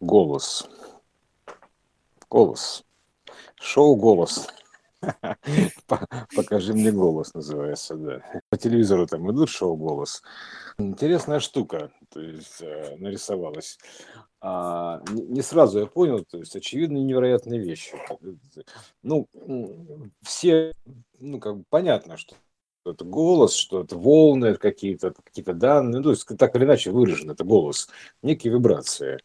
Голос. Голос. Шоу «Голос». Покажи мне голос, называется, да. По телевизору там идут шоу «Голос». Интересная штука, то есть э, нарисовалась. А, не сразу я понял, то есть очевидно невероятные вещи. Ну, все, ну, как бы понятно, что это голос, что это волны какие-то, какие-то данные, ну, то есть так или иначе выражен это голос, некие вибрации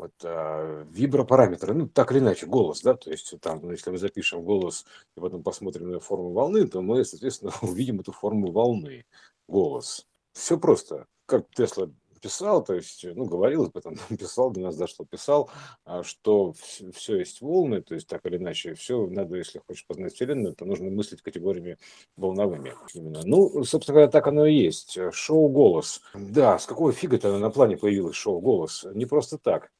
вот, а, вибропараметры, ну, так или иначе, голос, да, то есть там, ну, если мы запишем голос и потом посмотрим на форму волны, то мы, соответственно, увидим эту форму волны, голос. Все просто, как Тесла писал, то есть, ну, говорил, потом писал, до нас дошло, писал, а, что все есть волны, то есть так или иначе, все надо, если хочешь познать Вселенную, то нужно мыслить категориями волновыми именно. Ну, собственно говоря, так оно и есть. Шоу «Голос». Да, с какого фига-то на плане появилось шоу «Голос»? Не просто так.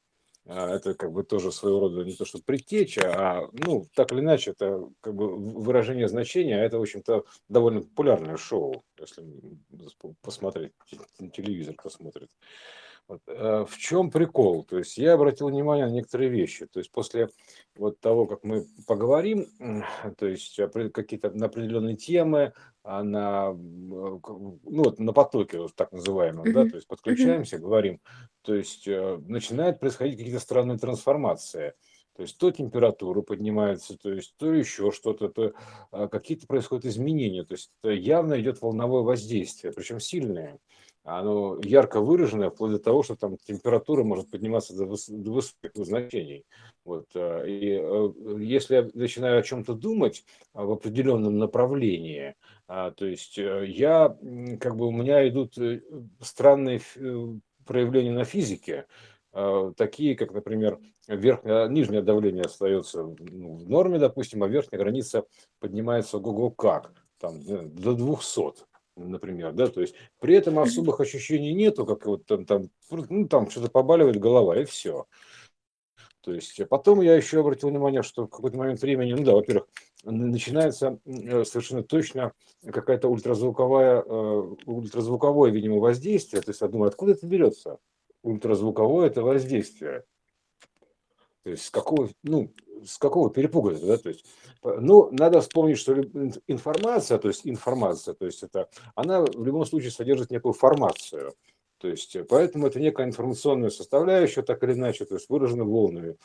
А, это как бы тоже своего рода не то что предтеча, а, ну, так или иначе, это как бы выражение значения, а это, в общем-то, довольно популярное шоу, если посмотреть, телевизор кто смотрит. Э, в чем прикол? То есть я обратил внимание на некоторые вещи. То есть после вот того, как мы поговорим, то есть какие-то на определенные темы, а на, ну, вот на потоке, вот так называемом, да, то есть подключаемся, говорим, то есть э, начинает происходить какие-то странные трансформации. То есть то температура поднимается, то есть то еще что-то, то а, какие-то происходят изменения. То есть явно идет волновое воздействие, причем сильное оно ярко выраженное, вплоть до того, что там температура может подниматься до, выс- до высоких значений. Вот. Э, и э, если я начинаю о чем-то думать а, в определенном направлении, а, то есть э, я, как бы у меня идут странные проявления на физике, такие, как, например, верхнее, нижнее давление остается ну, в норме, допустим, а верхняя граница поднимается ого как, там, до 200 например, да, то есть при этом особых ощущений нету, как вот там, там, ну, там что-то побаливает голова, и все. То есть а потом я еще обратил внимание, что в какой-то момент времени, ну да, во-первых, начинается э, совершенно точно какая-то ультразвуковая, э, ультразвуковое, видимо, воздействие. То есть я думаю, откуда это берется? Ультразвуковое это воздействие. То есть с какого, ну, с какого перепуга да, то есть, ну, надо вспомнить, что информация, то есть информация, то есть это, она в любом случае содержит некую формацию, то есть поэтому это некая информационная составляющая, так или иначе, то есть выражена волнами,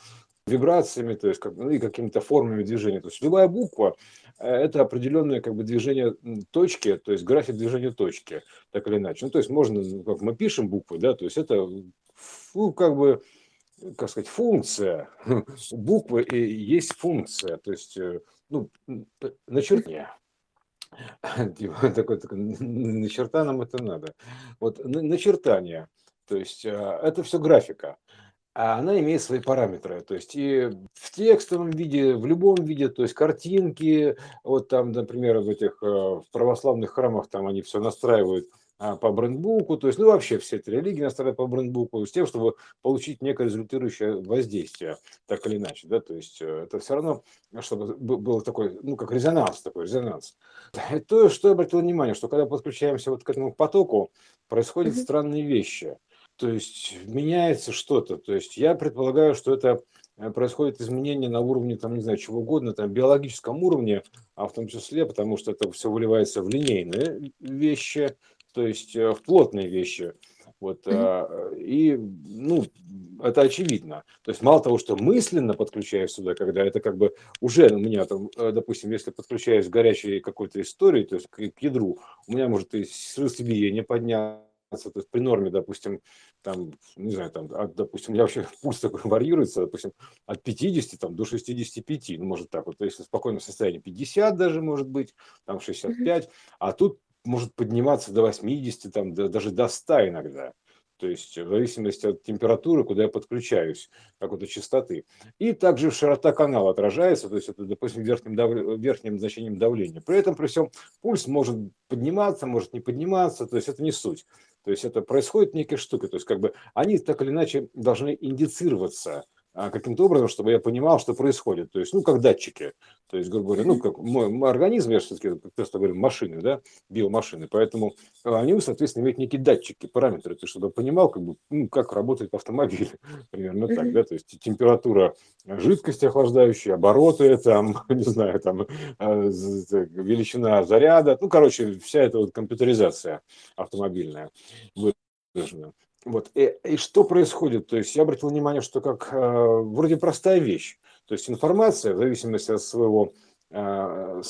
вибрациями, то есть как, ну, и какими-то формами движения. То есть любая буква э, – это определенное как бы движение точки, то есть график движения точки, так или иначе. Ну, то есть можно, ну, как мы пишем буквы, да, то есть это ну, как бы как сказать, функция. Буквы и есть функция, то есть, э, ну, начертание. Типа, такой, такой, начерта нам это надо. Вот начертание, то есть э, это все графика. А она имеет свои параметры, то есть и в текстовом виде, в любом виде, то есть картинки, вот там, например, в этих э, в православных храмах там они все настраивают по брендбуку, то есть, ну, вообще все эти религии настраивают по брендбуку с тем, чтобы получить некое результирующее воздействие, так или иначе, да, то есть э, это все равно, чтобы был такой, ну, как резонанс такой, резонанс. То, что я обратил внимание, что когда подключаемся вот к этому потоку, происходят mm-hmm. странные вещи, то есть меняется что-то, то есть я предполагаю, что это э, происходит изменение на уровне, там, не знаю, чего угодно, там, биологическом уровне, а в том числе, потому что это все выливается в линейные вещи, то есть э, в плотные вещи. Вот, mm-hmm. и, ну, это очевидно. То есть мало того, что мысленно подключаюсь сюда, когда это как бы уже у меня там, э, допустим, если подключаюсь к горячей какой-то истории, то есть к, к ядру, у меня может и сердцебиение подняться, то есть при норме, допустим, там, не знаю, там, от, допустим, у меня вообще пульс такой варьируется, допустим, от 50 там, до 65, ну, может так вот, то есть в спокойном состоянии 50 даже может быть, там 65, mm-hmm. а тут может подниматься до 80, там, даже до 100 иногда. То есть в зависимости от температуры, куда я подключаюсь, как вот частоты. И также широта канала отражается, то есть это, допустим, верхним, дав... верхним значением давления. При этом, при всем, пульс может подниматься, может не подниматься, то есть это не суть. То есть это происходит некие штуки, то есть как бы они так или иначе должны индицироваться каким-то образом, чтобы я понимал, что происходит. То есть, ну, как датчики. То есть, грубо говоря, ну, как мой, мой организм, я все-таки просто говорю, машины, да, биомашины. Поэтому они, соответственно, имеют некие датчики, параметры, то, чтобы я понимал, как бы, ну, как работает автомобиль. Примерно так, да. То есть, температура жидкости охлаждающей, обороты, там, не знаю, там, а, величина заряда. Ну, короче, вся эта вот компьютеризация автомобильная выражена. Вот. И, и что происходит? То есть я обратил внимание, что как э, вроде простая вещь. То есть информация, в зависимости от своего э,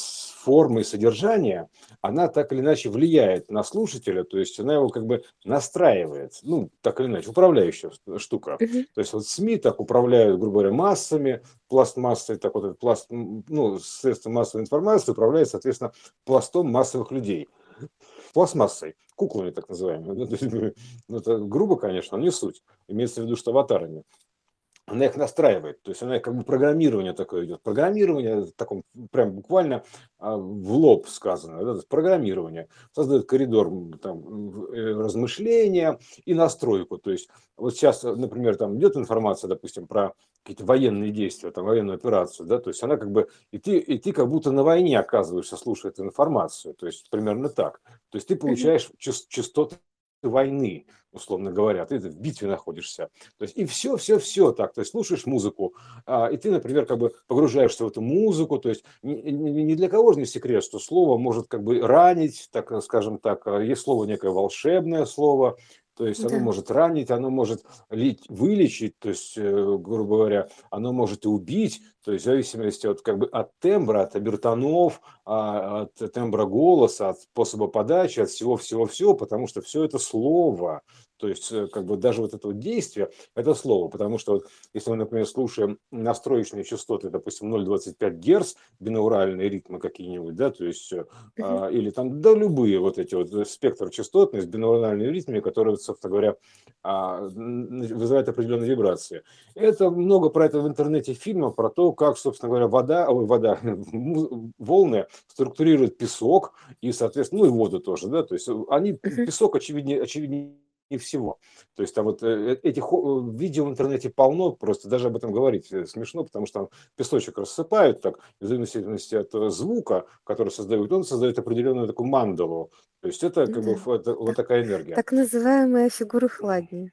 формы и содержания, она так или иначе влияет на слушателя, то есть она его как бы настраивает, ну, так или иначе, управляющая штука. Uh-huh. То есть вот СМИ так управляют, грубо говоря, массами, пласт массы, так вот пласт, ну, средства массовой информации управляет, соответственно, пластом массовых людей пластмассой, куклами так называемыми. Ну, это грубо, конечно, но не суть. Имеется в виду, что аватарами она их настраивает, то есть она как бы программирование такое идет. Программирование, в таком прям буквально а, в лоб сказано, да, программирование, создает коридор там, э, размышления и настройку. То есть вот сейчас, например, там идет информация, допустим, про какие-то военные действия, там, военную операцию, да, то есть она как бы, и ты, и ты как будто на войне оказываешься, слушая эту информацию, то есть примерно так. То есть ты получаешь частоты войны, условно говоря, ты в битве находишься. То есть и все, все, все так. То есть слушаешь музыку, а, и ты, например, как бы погружаешься в эту музыку. То есть ни для кого же не секрет, что слово может как бы ранить, так скажем так. А, есть слово некое волшебное слово, то есть оно может ранить, оно может вылечить, то есть, э, грубо говоря, оно может и убить, то есть в зависимости от, как бы, от тембра, от обертонов, а, от тембра голоса, от способа подачи, от всего-всего-всего, потому что все это слово. То есть, э, как бы даже вот это вот действие, это слово, потому что вот, если мы, например, слушаем настроечные частоты, допустим, 0,25 Гц, бинауральные ритмы какие-нибудь, да, то есть, uh-huh. а, или там, да, любые вот эти вот э, спектр частотность, бинауральные ритмы, которые, собственно говоря, а, вызывают определенные вибрации. Это много про это в интернете фильмов, про то, как, собственно говоря, вода, ой, вода, волны структурируют песок и, соответственно, ну и воду тоже, да, то есть они, песок очевиднее, очевиднее не всего. То есть там вот э, э, этих видео в интернете полно, просто даже об этом говорить э, смешно, потому что там песочек рассыпают так, в зависимости от звука, который создают, он создает определенную такую мандалу. То есть это как да. бы это, вот такая энергия. Так называемая фигура хладни.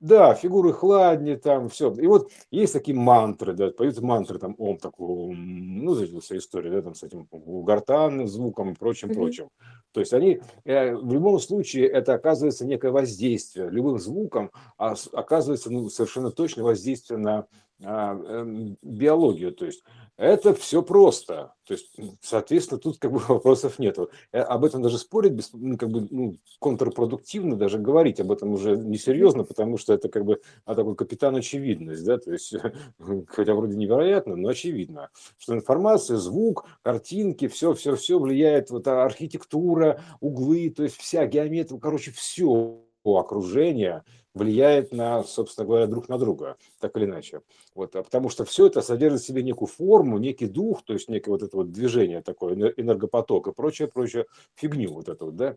Да, фигуры хладни, там все. И вот есть такие мантры, да, поют мантры, там, ом, такой, ну, эта вся история, да, там, с этим гортанным звуком и прочим, mm-hmm. прочим. То есть они, э, в любом случае, это оказывается некое воздействие. Любым звуком а, оказывается ну, совершенно точное воздействие на а, эм, биологию. То есть это все просто. То есть, соответственно, тут как бы вопросов нет. Э, об этом даже спорить без, ну, как бы, ну, контрпродуктивно, даже говорить об этом уже несерьезно, потому что это как бы а такой капитан очевидность, да, то есть, хотя вроде невероятно, но очевидно, что информация, звук, картинки, все, все, все влияет, вот архитектура, углы, то есть вся геометрия, короче, все окружения влияет на, собственно говоря, друг на друга, так или иначе. Вот, а потому что все это содержит в себе некую форму, некий дух, то есть некое вот это вот движение такое, энергопоток и прочее, прочее, фигню вот это вот, да.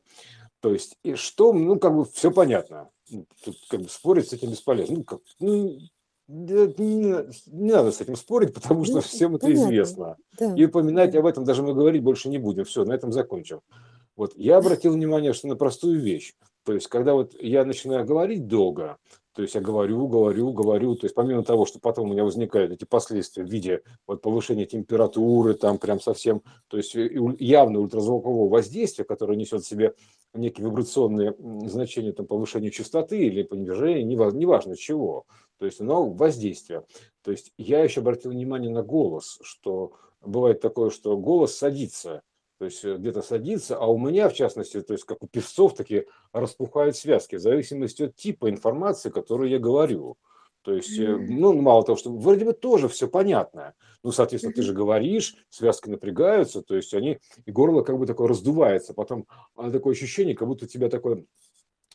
То есть, и что, ну, как бы все понятно. Ну, тут как бы спорить с этим бесполезно. Ну, как, ну, не, не надо с этим спорить, потому что ну, всем это понятно. известно. Да. И упоминать да. об этом даже мы говорить больше не будем. Все, на этом закончим. Вот я обратил внимание, что на простую вещь. То есть, когда вот я начинаю говорить долго, то есть я говорю, говорю, говорю, то есть помимо того, что потом у меня возникают эти последствия в виде вот повышения температуры, там прям совсем, то есть явно ультразвукового воздействия, которое несет в себе некие вибрационные значения, там повышения частоты или понижения, неважно чего, то есть оно воздействие. То есть я еще обратил внимание на голос, что бывает такое, что голос садится, то есть э, где-то садится, а у меня, в частности, то есть как у певцов, такие распухают связки, в зависимости от типа информации, которую я говорю. То есть, mm-hmm. ну, мало того, что вроде бы тоже все понятно. Ну, соответственно, ты же говоришь, связки напрягаются, то есть они, и горло как бы такое раздувается. Потом а, такое ощущение, как будто у тебя такое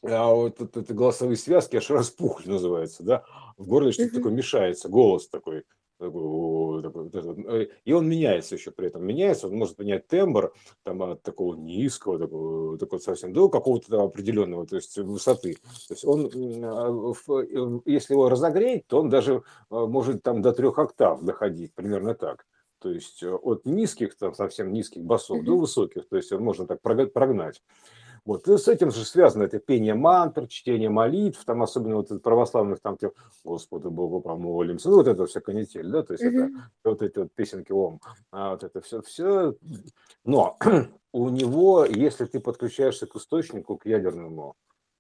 а вот это, это голосовые связки аж распухли называется, да, в горле что-то такое мешается, голос такой, э, и он меняется еще при этом, меняется, он может менять тембр там от такого низкого, такого, такого совсем до какого-то определенного, то есть высоты. То есть он, а, э, если его разогреть, то он даже может там до трех октав доходить, примерно так. То есть от низких, там совсем низких басов mm-hmm. до высоких, то есть можно так прогнать. Вот. И с этим же связано это пение мантр, чтение молитв, там особенно вот православных, там, типа, Господу Богу помолимся, ну, вот это вся канитель, да, то есть mm-hmm. это вот эти вот песенки Ом, а вот это все, все. Но у него, если ты подключаешься к источнику, к ядерному,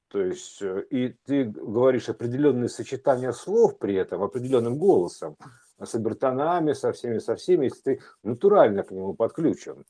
то есть, э, и ты говоришь определенные сочетания слов при этом, определенным голосом, с обертонами, со всеми, со всеми, если ты натурально к нему подключен,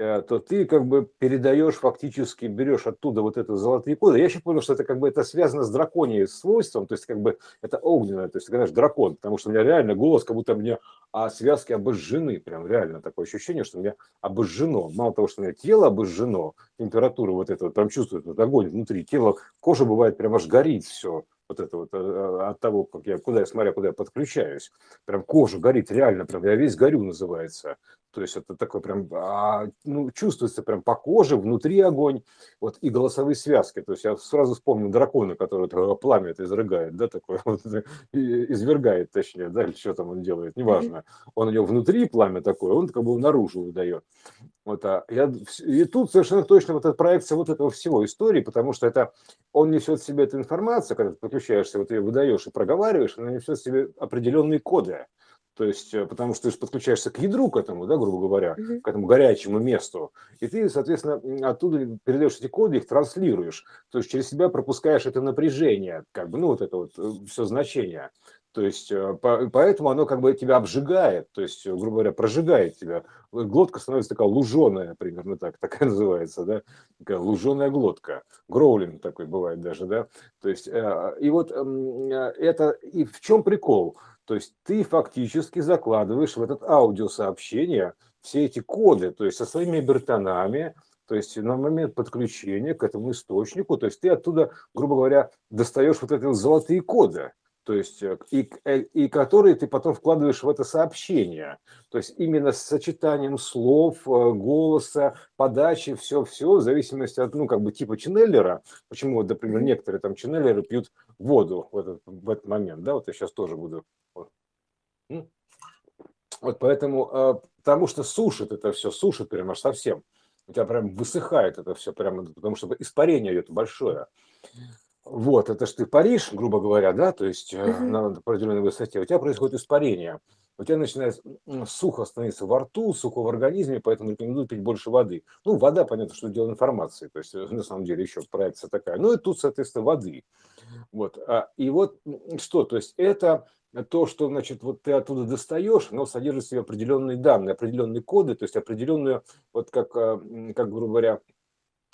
то ты как бы передаешь фактически, берешь оттуда вот это золотые коды. Я еще понял, что это как бы это связано с драконией свойством, то есть как бы это огненное, то есть говоришь дракон, потому что у меня реально голос, как будто мне а связки обожжены, прям реально такое ощущение, что у меня обожжено. Мало того, что у меня тело обожжено, температура вот этого, там чувствует вот огонь внутри, тело, кожа бывает прям аж горит все, вот это вот э, от того, как я, куда я смотря, куда я подключаюсь. Прям кожа горит, реально, прям я весь горю называется. То есть это такое прям, а, ну, чувствуется прям по коже, внутри огонь, вот и голосовые связки. То есть я сразу вспомнил дракона, который это пламя это изрыгает, да, такое, вот, извергает, точнее, да, или что там он делает, неважно. Он у него внутри пламя такое, он как бы наружу выдает. Вот, а я, и тут совершенно точно вот эта проекция вот этого всего истории, потому что это он несет в себе эту информацию, когда ты подключаешься, вот ее выдаешь и проговариваешь, она несет в себе определенные коды. То есть, э, потому что ты же подключаешься к ядру к этому, да, грубо говоря, mm-hmm. к этому горячему месту. И ты, соответственно, оттуда передаешь эти коды, их транслируешь. То есть через себя пропускаешь это напряжение, как бы, ну, вот это вот э, все значение. То есть, э, поэтому оно как бы тебя обжигает, то есть, грубо говоря, прожигает тебя. Глотка становится такая луженая, примерно так, такая называется, да, такая луженая глотка. Гроулинг такой бывает даже, да. То есть, и вот это, и в чем прикол? То есть ты фактически закладываешь в этот аудиосообщение все эти коды, то есть со своими бертонами, то есть на момент подключения к этому источнику, то есть ты оттуда, грубо говоря, достаешь вот эти золотые коды, то есть э, и, э, и которые ты потом вкладываешь в это сообщение. То есть именно с сочетанием слов, э, голоса, подачи, все-все, в зависимости от, ну, как бы типа ченнеллера. Почему, вот, например, некоторые там ченнеллеры пьют воду в этот, в этот момент, да, вот я сейчас тоже буду вот поэтому, потому что сушит это все, сушит прям аж совсем. У тебя прям высыхает это все прямо, потому что испарение идет большое. Вот, это ж ты Париж, грубо говоря, да, то есть uh-huh. на определенной высоте, у тебя происходит испарение. У тебя начинает сухо становиться во рту, сухо в организме, поэтому рекомендую пить больше воды. Ну, вода, понятно, что дело информации, то есть на самом деле еще проекция такая. Ну и тут, соответственно, воды. Вот. А, и вот что, то есть это то, что, значит, вот ты оттуда достаешь, оно содержит в себе определенные данные, определенные коды, то есть определенную, вот как, а, как грубо говоря,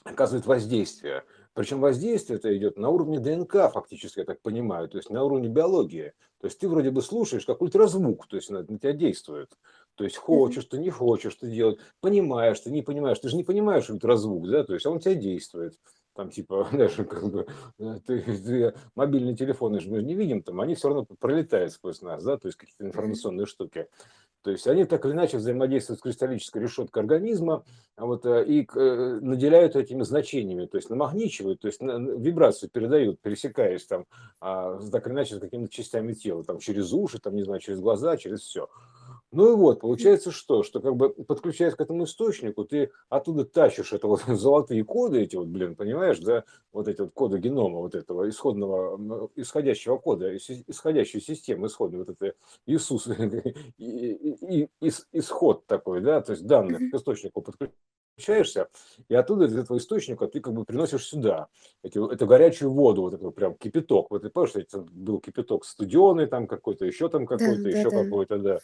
оказывает воздействие. Причем воздействие это идет на уровне ДНК, фактически, я так понимаю, то есть на уровне биологии. То есть ты вроде бы слушаешь как ультразвук, то есть на, на тебя действует. То есть хочешь ты, не хочешь ты делать, понимаешь ты, не понимаешь. Ты же не понимаешь ультразвук, да, то есть он тебя действует там типа, даже как бы, э, ты, ты, мобильные телефоны же мы же не видим, там, они все равно пролетают сквозь нас, да, то есть какие-то информационные штуки. То есть они так или иначе взаимодействуют с кристаллической решеткой организма а вот, э, и э, наделяют этими значениями, то есть намагничивают, то есть вибрацию передают, пересекаясь там а, так или иначе с какими-то частями тела, там через уши, там, не знаю, через глаза, через все. Ну и вот, получается что? Что как бы подключаясь к этому источнику, ты оттуда тащишь это вот золотые коды эти вот, блин, понимаешь, да, вот эти вот коды генома вот этого исходного, исходящего кода, исходящей системы исходной, вот это Иисус, и, и, и, исход такой, да, то есть данных к источнику подключаешь подключаешься, и оттуда из этого источника ты как бы приносишь сюда эти, эту горячую воду, вот эту прям кипяток. Вот ты помнишь, это был кипяток студеный там какой-то, еще там какой-то, да, еще да, какой-то, да.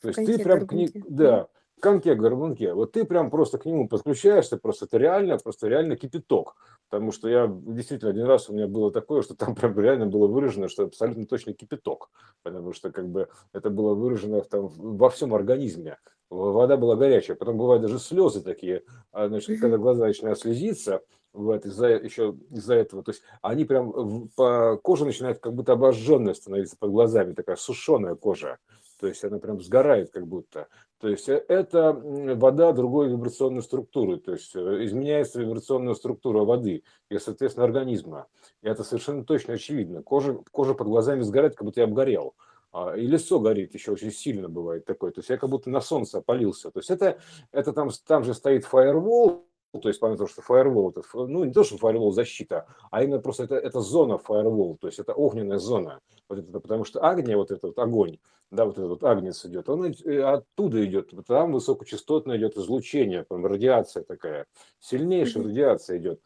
То есть ты прям к ней, да, конке горбунке, вот ты прям просто к нему подключаешься, просто это реально, просто реально кипяток. Потому что я действительно один раз у меня было такое, что там прям реально было выражено, что абсолютно точно кипяток. Потому что как бы это было выражено там во всем организме вода была горячая. Потом бывают даже слезы такие, а, значит, когда глаза начинают слезиться, вот, из-за еще из-за этого, то есть они прям по коже начинает как будто обожженная становиться под глазами, такая сушеная кожа. То есть она прям сгорает как будто. То есть э, это вода другой вибрационной структуры, то есть э, изменяется вибрационная структура воды и, соответственно, организма. И это совершенно точно очевидно. Кожа, кожа под глазами сгорает, как будто я обгорел. А, и лицо горит еще очень сильно бывает такое. То есть я как будто на солнце опалился. То есть это, это там, там же стоит фаервол, то есть помимо того, что firewall, это, ну не то, что firewall защита, а именно просто это, это зона firewall, то есть это огненная зона. Вот это, потому что агния, вот этот огонь, да, вот этот вот агнец идет, он э, оттуда идет, там высокочастотное идет излучение, там радиация такая, сильнейшая радиация идет.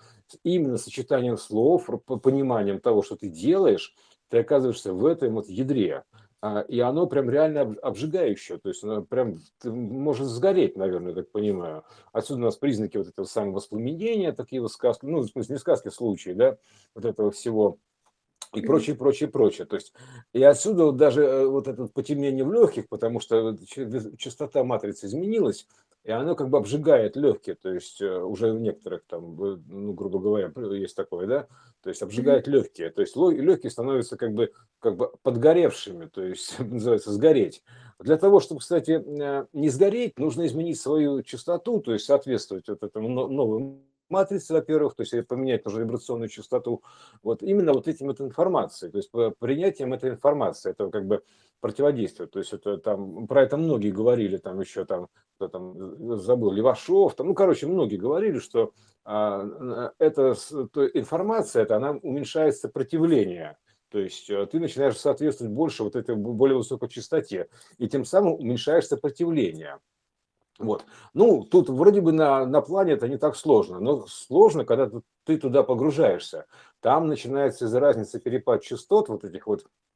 Именно сочетанием слов, пониманием того, что ты делаешь, ты оказываешься в этом вот ядре. А, и оно прям реально обжигающее, то есть оно прям может сгореть, наверное, так понимаю. Отсюда у нас признаки вот этого самого воспламенения, такие вот сказки, ну, в смысле, не сказки, случаи, да, вот этого всего и прочее, прочее, прочее. То есть, и отсюда вот даже э, вот это потемнение в легких, потому что частота матрицы изменилась, и оно как бы обжигает легкие, то есть э, уже у некоторых там, ну, грубо говоря, есть такое, да, то есть обжигает легкие, то есть легкие становятся как бы, как бы подгоревшими, то есть называется сгореть. Для того, чтобы, кстати, не сгореть, нужно изменить свою частоту, то есть соответствовать вот этому новому матрицы, во-первых, то есть поменять тоже вибрационную частоту, вот именно вот этим вот информацией, то есть принятием этой информации, это как бы противодействие, то есть это там, про это многие говорили, там еще там, кто там забыл, Левашов, там, ну, короче, многие говорили, что эта то, информация, это она уменьшает сопротивление, то есть э, ты начинаешь соответствовать больше вот этой более высокой частоте, и тем самым уменьшаешь сопротивление. Вот. Ну, тут вроде бы на, на плане это не так сложно, но сложно, когда ты туда погружаешься. Там начинается из-за разницы перепад частот вот этих вот Э,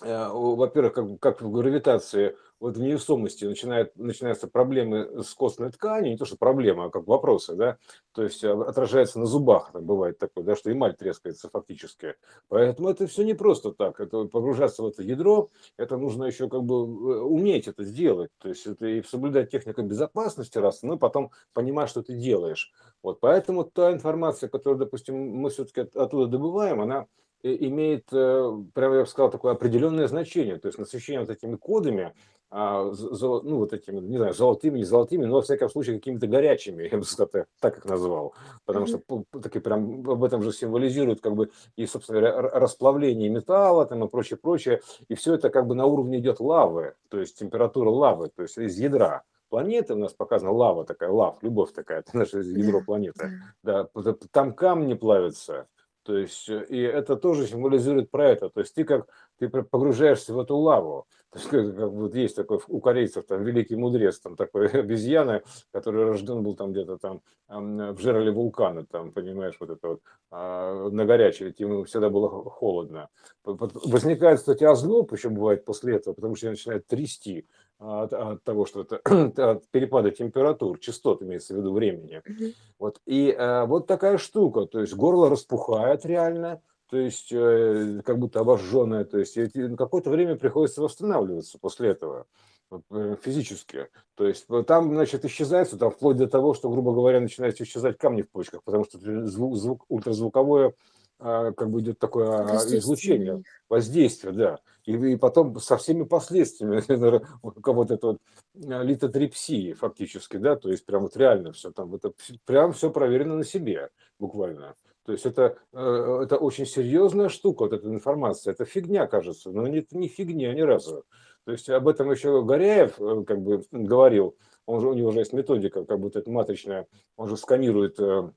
во-первых, как, как в гравитации, вот в невесомости начинает, начинаются проблемы с костной тканью, не то что проблема, а как вопросы, да, то есть э, отражается на зубах, там бывает такое, да, что эмаль трескается фактически. Поэтому это все не просто так, это погружаться в это ядро, это нужно еще как бы э, уметь это сделать, то есть это и соблюдать технику безопасности раз, ну и потом понимать, что ты делаешь. Вот, поэтому та информация, которую, допустим, мы все-таки оттуда добываем, она имеет, э, прямо я бы сказал, такое определенное значение. То есть насыщение вот этими кодами, а, ну, вот этими, не знаю, золотыми, не золотыми, но, во всяком случае, какими-то горячими, я бы сказал, так их назвал. Потому что таки прям об этом же символизирует как бы и, собственно говоря, расплавление металла там и прочее, прочее. И все это как бы на уровне идет лавы, то есть температура лавы, то есть из ядра планеты, у нас показана лава такая, лав, любовь такая, это наше ядро планеты. Да, там камни плавятся, то есть, э, и это тоже символизирует про это. То есть ты как ты погружаешься в эту лаву. То есть, как, как вот есть такой у корейцев там великий мудрец, там такой обезьяна, который рожден был там где-то там в жерле вулкана, там, понимаешь, вот это вот а, на горячее, ему всегда было холодно. Возникает, кстати, озноб еще бывает после этого, потому что начинает трясти от, от того, что это от перепада температур, частот имеется в виду времени. Вот. И э, вот такая штука, то есть горло распухает реально, то есть э, как будто обожженное, то есть на какое-то время приходится восстанавливаться после этого э, физически. То есть там, значит, исчезает, там вплоть до того, что, грубо говоря, начинают исчезать камни в почках, потому что звук, звук ультразвуковое а, как бы идет такое а, излучение, воздействие, да. И, и потом со всеми последствиями вот это вот а, литотрепсии фактически, да, то есть прям вот реально все там, это прям все проверено на себе буквально. То есть это, э, это очень серьезная штука, вот эта информация. Это фигня, кажется, но это не фигня ни разу. То есть об этом еще Горяев э, как бы говорил, он же, у него уже есть методика, как будто это матричная, он же сканирует э,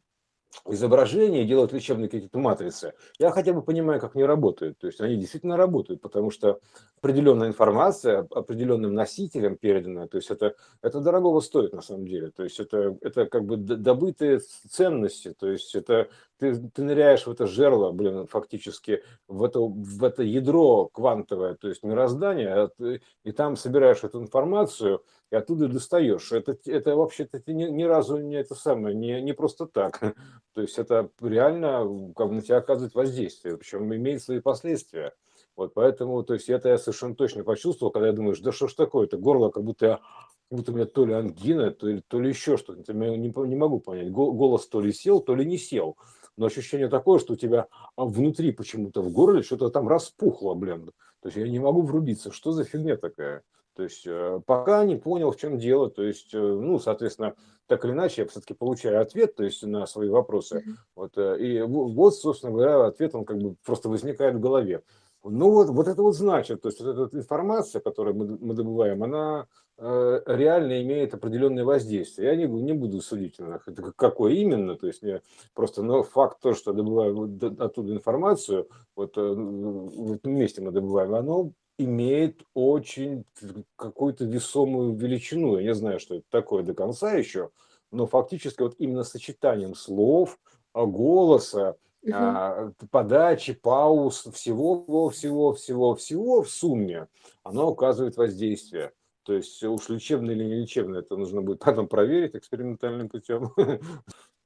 изображения, делают лечебные какие-то матрицы, я хотя бы понимаю, как они работают. То есть они действительно работают, потому что определенная информация определенным носителям передана, то есть это, это дорогого стоит на самом деле. То есть это, это как бы добытые ценности, то есть это ты, ты ныряешь в это жерло, блин, фактически в это, в это ядро квантовое, то есть мироздание, а и там собираешь эту информацию, и оттуда достаешь. Это, это вообще-то ни, ни разу не это самое, не, не просто так. То есть это реально как на тебя оказывает воздействие, причем имеет свои последствия. Вот поэтому, то есть это я совершенно точно почувствовал, когда я думаю, да что ж такое, это горло, как будто я как будто у меня то ли ангина, то ли, то ли еще что-то. Я не, не могу понять. Голос то ли сел, то ли не сел. Но ощущение такое, что у тебя а, внутри почему-то в горле что-то там распухло, блин. То есть я не могу врубиться. Что за фигня такая? То есть э, пока не понял, в чем дело. То есть, э, ну, соответственно, так или иначе, я все-таки получаю ответ, то есть на свои вопросы. Mm-hmm. Вот, э, и вот, собственно говоря, ответ, он как бы просто возникает в голове. Ну вот, вот это вот значит, то есть вот эта информация, которую мы, мы добываем, она э, реально имеет определенное воздействие. Я не, не буду судить, какое именно, то есть мне просто, но факт то, что добываю оттуда информацию, вот э, в этом месте мы добываем, оно имеет очень какую-то весомую величину. Я не знаю, что это такое до конца еще, но фактически вот именно сочетанием слов, голоса, угу. подачи, пауз, всего, всего, всего, всего в сумме, оно указывает воздействие. То есть уж лечебное или не лечебное, это нужно будет потом проверить экспериментальным путем.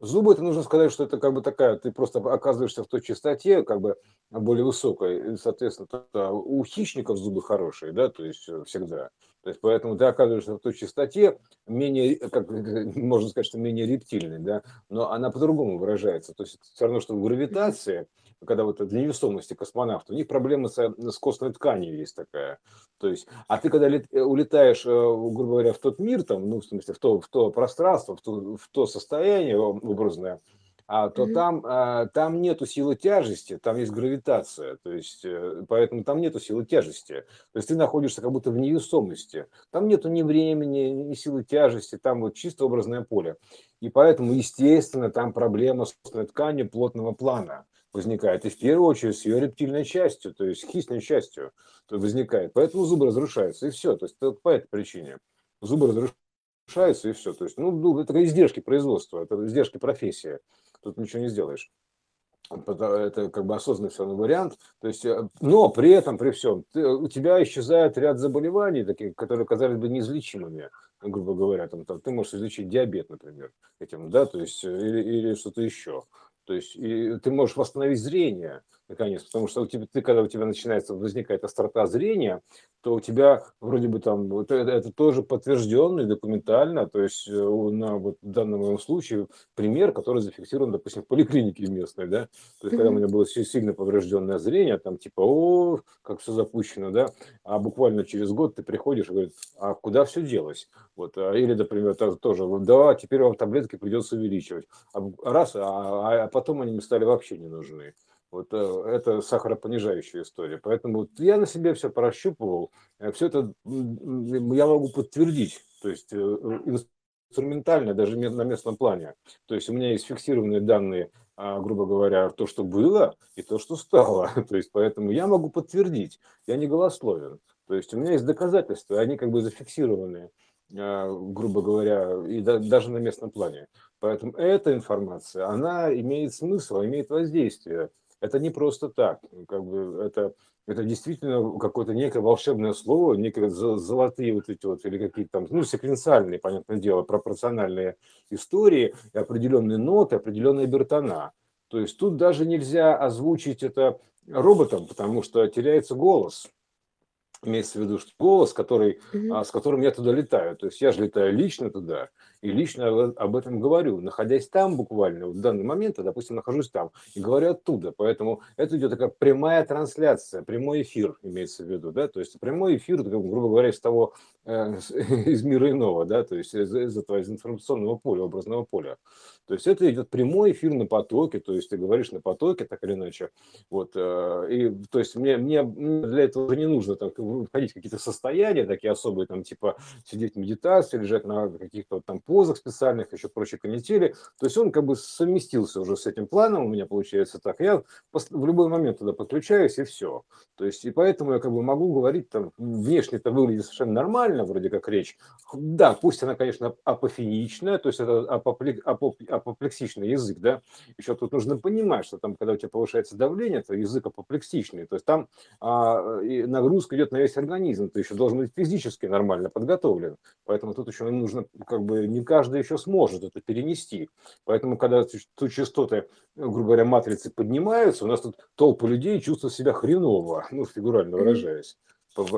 Зубы, это нужно сказать, что это как бы такая, ты просто оказываешься в той частоте, как бы более высокой. И, соответственно, у хищников зубы хорошие, да, то есть э, всегда. То есть поэтому ты оказываешься в той частоте, менее, как можно сказать, что менее рептильной, да, но она по-другому выражается. То есть все равно, что в гравитации, когда вот для невесомости космонавта, у них проблема с, с костной тканью есть такая. То есть, а ты когда лет, улетаешь, э, грубо говоря, в тот мир, там, ну, в смысле, в то, в то пространство, в то, в то состояние образное, а, то mm-hmm. там, а, там нету силы тяжести, там есть гравитация, то есть, э, поэтому там нету силы тяжести. То есть ты находишься как будто в невесомости. Там нету ни времени, ни силы тяжести, там вот чисто образное поле. И поэтому, естественно, там проблема с тканью плотного плана возникает. И в первую очередь с ее рептильной частью, то есть хищной частью возникает. Поэтому зубы разрушаются, и все. То есть по этой причине. Зубы разрушаются, и все. То есть, ну, это издержки производства, это издержки профессии тут ничего не сделаешь. Это как бы осознанный все равно вариант. То есть, э, но при этом, при всем, ты, у тебя исчезает ряд заболеваний, таких, которые казались бы неизлечимыми, грубо говоря. Там, там, ты можешь излечить диабет, например, этим, да, то есть, э, или, или что-то еще. То есть и ты можешь восстановить зрение, наконец, потому что у тебя, ты, когда у тебя начинается возникает острота зрения, то у тебя вроде бы там это, это тоже подтвержденно и документально, то есть э, на вот в данном моем случае пример, который зафиксирован, допустим, в поликлинике местной, да, то есть когда у меня было сильно поврежденное зрение, там типа, о, как все запущено, да, а буквально через год ты приходишь и говоришь, а куда все делось? Вот, а, или, например, тоже, да, теперь вам таблетки придется увеличивать. А раз, а, а потом они мне стали вообще не нужны. Вот э, это сахаропонижающая история. Поэтому я на себе все прощупывал, э, все это я могу подтвердить. То есть э, инструментально, даже на местном плане. То есть у меня есть фиксированные данные, а, грубо говоря, то, что было, и то, что стало. То есть поэтому я могу подтвердить, я не голословен. То есть у меня есть доказательства, они как бы зафиксированные, а, грубо говоря, и даже на местном плане. Поэтому эта информация, она имеет смысл, имеет воздействие это не просто так. Как бы это, это действительно какое-то некое волшебное слово, некие золотые вот эти вот, или какие-то там, ну, секвенциальные, понятное дело, пропорциональные истории, и определенные ноты, определенные бертона. То есть тут даже нельзя озвучить это роботом, потому что теряется голос имеется в виду, что голос, который, mm-hmm. с которым я туда летаю. То есть я же летаю лично туда и лично об этом говорю, находясь там буквально, в данный момент, допустим, нахожусь там и говорю оттуда. Поэтому это идет такая прямая трансляция, прямой эфир имеется в виду, да, то есть прямой эфир, грубо говоря, из того, э, из мира иного, да, то есть из, из этого из информационного поля, образного поля. То есть это идет прямой эфир на потоке, то есть ты говоришь на потоке, так или иначе. Вот, э, и, то есть мне, мне для этого не нужно там, входить в какие-то состояния такие особые, там, типа сидеть в медитации, лежать на каких-то там позах специальных, еще прочие канители. То есть он как бы совместился уже с этим планом, у меня получается так. Я в любой момент туда подключаюсь, и все. То есть и поэтому я как бы могу говорить, там, внешне это выглядит совершенно нормально, вроде как речь. Да, пусть она, конечно, апофеничная, то есть это апопли, апоп, апоплексичный язык, да, еще тут нужно понимать, что там, когда у тебя повышается давление, то язык апоплексичный, то есть там а, нагрузка идет на весь организм, ты еще должен быть физически нормально подготовлен, поэтому тут еще нужно, как бы, не каждый еще сможет это перенести, поэтому, когда тут частоты, грубо говоря, матрицы поднимаются, у нас тут толпы людей чувствуют себя хреново, ну, фигурально выражаясь.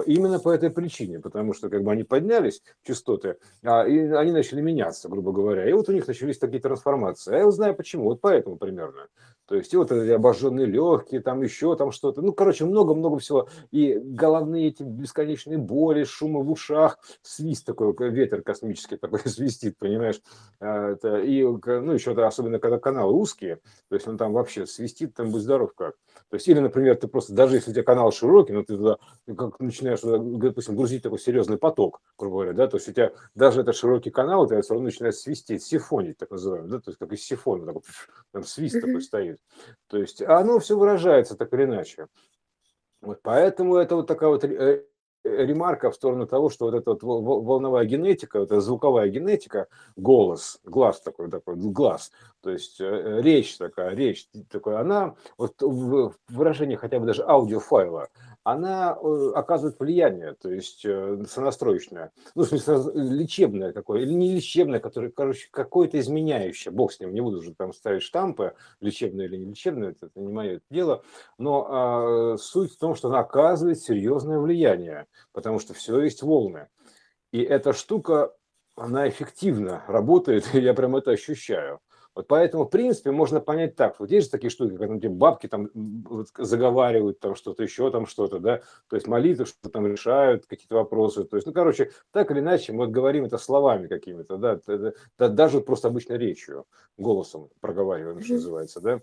Именно по этой причине, потому что как бы они поднялись, частоты, а, и они начали меняться, грубо говоря. И вот у них начались такие трансформации. А я знаю почему, вот поэтому примерно. То есть и вот эти обожженные легкие, там еще там что-то. Ну, короче, много-много всего. И головные эти бесконечные боли, шумы в ушах, свист такой, ветер космический такой свистит, понимаешь. А, и, ну, еще особенно, когда каналы узкие, то есть он там вообще свистит, там будь здоров как. То есть, или, например, ты просто, даже если у тебя канал широкий, но ты туда как начинаешь, допустим, грузить такой серьезный поток, грубо говоря, да, то есть у тебя даже этот широкий канал, у тебя все равно начинает свистеть, сифонить, так называемый, да, то есть как из сифона, такой, там свист такой стоит. То есть оно все выражается так или иначе. Вот поэтому это вот такая вот э, ремарка в сторону того, что вот эта вот волновая генетика, вот эта звуковая генетика, голос, глаз такой, такой глаз, то есть э, речь такая, речь такая, она вот в выражении хотя бы даже аудиофайла, она э, оказывает влияние, то есть э, сонастроечное, ну, в смысле, лечебное такое, или не лечебное, которое, короче, какое-то изменяющее, бог с ним, не буду уже там ставить штампы, лечебное или не лечебное, это, это не мое дело, но а, суть в том, что она оказывает серьезное влияние, потому что все есть волны. И эта штука, она эффективно работает, я прям это ощущаю. Вот поэтому, в принципе, можно понять так. Вот есть же такие штуки, когда там бабки там заговаривают там что-то еще, там что-то, да, то есть молитвы что-то там решают, какие-то вопросы. То есть, ну, короче, так или иначе, мы вот говорим это словами какими-то, да, это, даже просто обычной речью, голосом проговариваем, что называется, да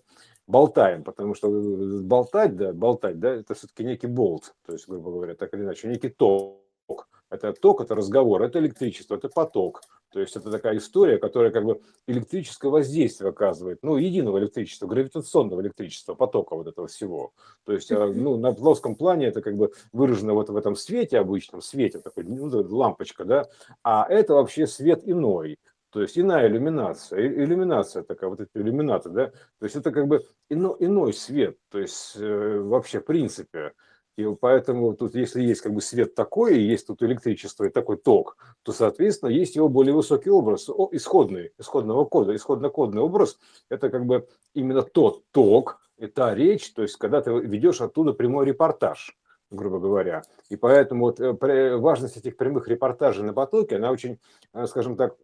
болтаем, потому что э, болтать, да, болтать, да, это все-таки некий болт, то есть, грубо говоря, так или иначе, некий ток. Это ток, это разговор, это электричество, это поток. То есть это такая история, которая как бы электрическое воздействие оказывает, ну, единого электричества, гравитационного электричества, потока вот этого всего. То есть, а, ну, на плоском плане это как бы выражено вот в этом свете обычном, свете, такой, ну, лампочка, да, а это вообще свет иной. То есть иная иллюминация, иллюминация такая, вот эти иллюминаты, да, то есть это как бы ино, иной свет, то есть э, вообще в принципе. И поэтому тут, если есть как бы свет такой, и есть тут электричество и такой ток, то, соответственно, есть его более высокий образ, исходный, исходного кода, исходно-кодный образ. Это как бы именно тот ток, и та речь, то есть когда ты ведешь оттуда прямой репортаж грубо говоря. И поэтому вот э, важность этих прямых репортажей на потоке, она очень, э, скажем так,